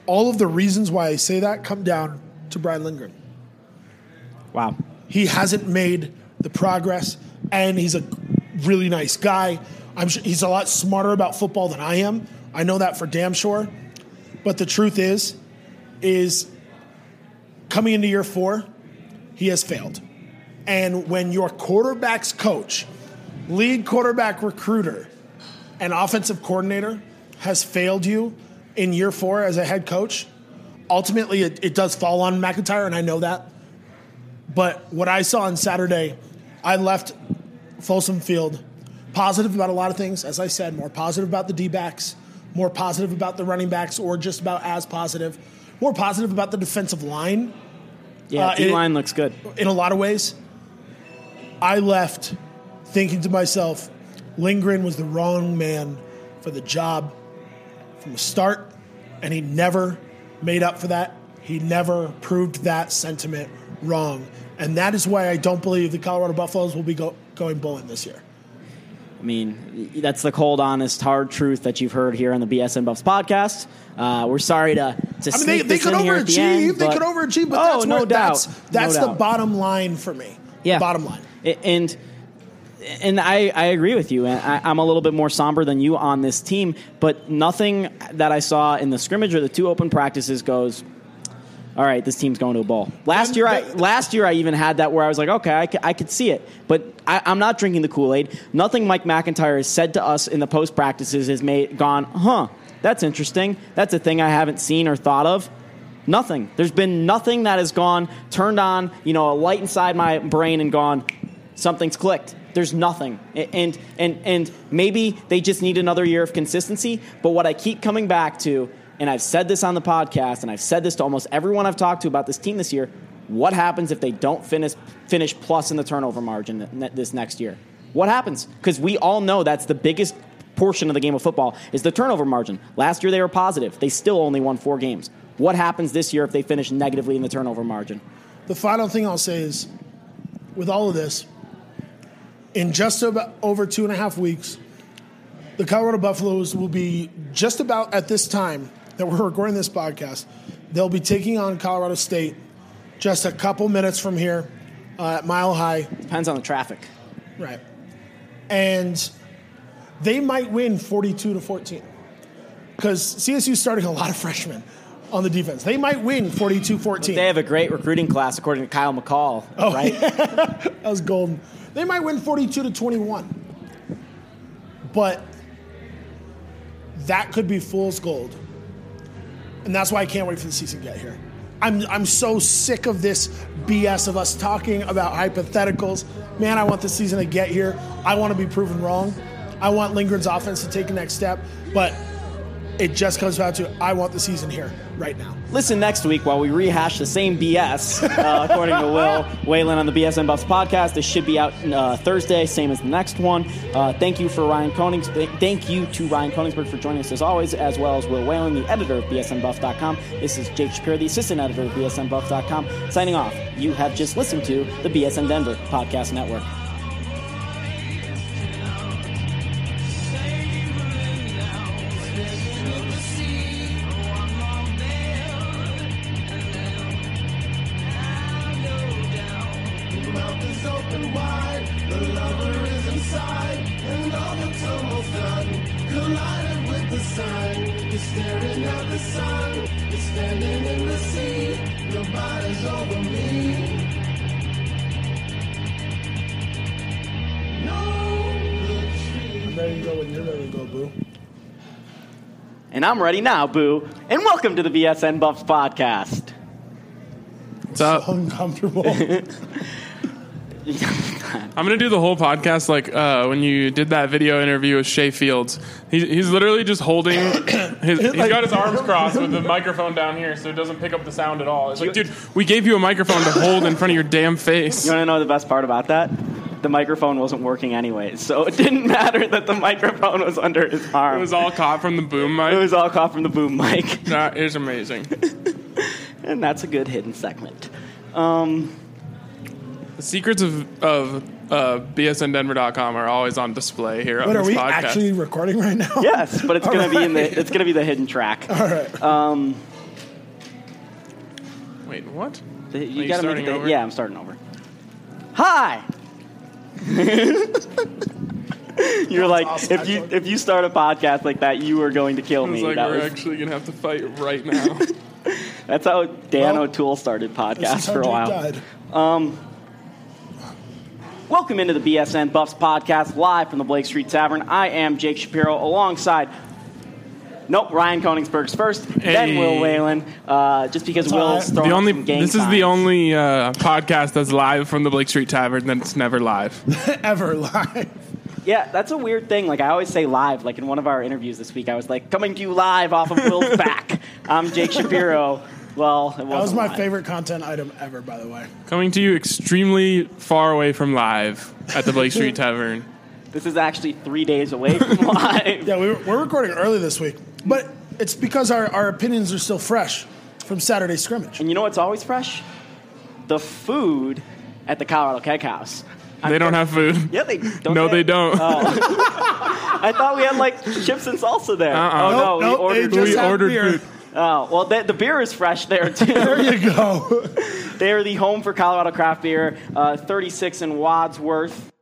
All of the reasons why I say that come down to Brian Lindgren. Wow. He hasn't made the progress, and he's a really nice guy. I'm sure he's a lot smarter about football than I am. I know that for damn sure. But the truth is, is coming into year four, he has failed. And when your quarterback's coach, lead quarterback recruiter, and offensive coordinator has failed you in year four as a head coach, ultimately it, it does fall on MacIntyre, and I know that. But what I saw on Saturday, I left Folsom Field positive about a lot of things. As I said, more positive about the D backs, more positive about the running backs, or just about as positive, more positive about the defensive line Yeah, Uh, D it- line looks good. in a lot of ways. I left thinking to myself, Lindgren was the wrong man for the job from the start, and he never made up for that. He never proved that sentiment wrong. And that is why I don't believe the Colorado Buffaloes will be go- going bowling this year. I mean, that's the cold, honest, hard truth that you've heard here on the BSN Buffs podcast. Uh, we're sorry to, to I mean, they, they this could at the end, overachieve. They could overachieve, but oh, that's no where, doubt, that's, that's no the doubt. bottom line for me. Yeah. Bottom line. And and I, I agree with you. And I, I'm a little bit more somber than you on this team, but nothing that I saw in the scrimmage or the two open practices goes. All right, this team's going to a bowl. Last year, I last year I even had that where I was like, okay, I, c- I could see it, but I, I'm not drinking the Kool Aid. Nothing Mike MacIntyre has said to us in the post practices has made gone, huh? That's interesting. That's a thing I haven't seen or thought of. Nothing. There's been nothing that has gone, turned on, you know, a light inside my brain and gone, something's clicked. There's nothing. And and and maybe they just need another year of consistency, but what I keep coming back to, and I've said this on the podcast and I've said this to almost everyone I've talked to about this team this year, what happens if they don't finish finish plus in the turnover margin this next year? What happens? Because we all know that's the biggest portion of the game of football is the turnover margin. Last year they were positive. They still only won 4 games. What happens this year if they finish negatively in the turnover margin? The final thing I'll say is, with all of this, in just about over two and a half weeks, the Colorado Buffaloes will be just about at this time that we're recording this podcast. They'll be taking on Colorado State just a couple minutes from here uh, at Mile High. Depends on the traffic. Right. And they might win 42 to 14 because CSU's starting a lot of freshmen on the defense. They might win 42 14. They have a great recruiting class, according to Kyle McCall, right? That was golden. They might win 42 to 21. But that could be fool's gold. And that's why I can't wait for the season to get here. I'm, I'm so sick of this BS of us talking about hypotheticals. Man, I want the season to get here. I want to be proven wrong. I want Lindgren's offense to take the next step. But it just comes down to I want the season here right now. Listen next week while we rehash the same BS, uh, according to Will Whalen on the BSN Buffs podcast. This should be out uh, Thursday, same as the next one. Uh, thank you for Ryan Konings. Thank you to Ryan Koenigsberg for joining us as always, as well as Will Whalen, the editor of BSNBuff.com. This is Jake Shapiro, the assistant editor of BSNBuff.com, signing off. You have just listened to the BSN Denver Podcast Network. And I'm ready now, Boo. And welcome to the BSN Buffs podcast. What's up? Uncomfortable. I'm gonna do the whole podcast like uh, when you did that video interview with Shay Fields. He's, he's literally just holding his. He's got his arms crossed with the microphone down here, so it doesn't pick up the sound at all. It's like, dude, we gave you a microphone to hold in front of your damn face. You want to know the best part about that? The microphone wasn't working anyways, so it didn't matter that the microphone was under his arm. It was all caught from the boom mic. It was all caught from the boom mic, That is amazing. and that's a good hidden segment. Um, The secrets of of uh, BSNDenver.com are always on display here on But are we podcast. actually recording right now? yes, but it's gonna be in the it's gonna be the hidden track. All right. Um, Wait, what? the- you you gotta make it. The, over? yeah, I'm starting over. Hi. You're like, awesome, if you if you start a podcast like that, you are going to kill me. like, That we're was- actually gonna have to fight right now. that's how Dan Well, O'Toole started This podcasts for a while. died. Um, welcome into the BSN Buffs podcast live from the Blake Street Tavern. I am Jake Shapiro alongside. Nope, Ryan Koenigsberg's first, then Will Whalen. Uh, just because That's Will's right. throwing the only some gang this is signs. the only uh, podcast that's live from the Blake Street Tavern that's never live. Ever live. Yeah, that's a weird thing. Like I always say live. Like in one of our interviews this week, I was like, coming to you live off of Will's back. I'm Jake Shapiro. Well, it That was wasn't my live. favorite content item ever, by the way. Coming to you extremely far away from live at the Blake Street Tavern. This is actually three days away from live. Yeah, we were, we're recording early this week, but it's because our, our opinions are still fresh from Saturday scrimmage. And you know what's always fresh? The food at the Colorado Keg House. They don't have food. Yeah, they don't. No, they don't. I thought we had like chips and salsa there. Uh-uh. Oh no, Nope, we ordered. they just We have ordered beer. food. Oh well, the, the beer is fresh there too. There you go. they are the home for Colorado craft beer. Uh, 36 in Wadsworth.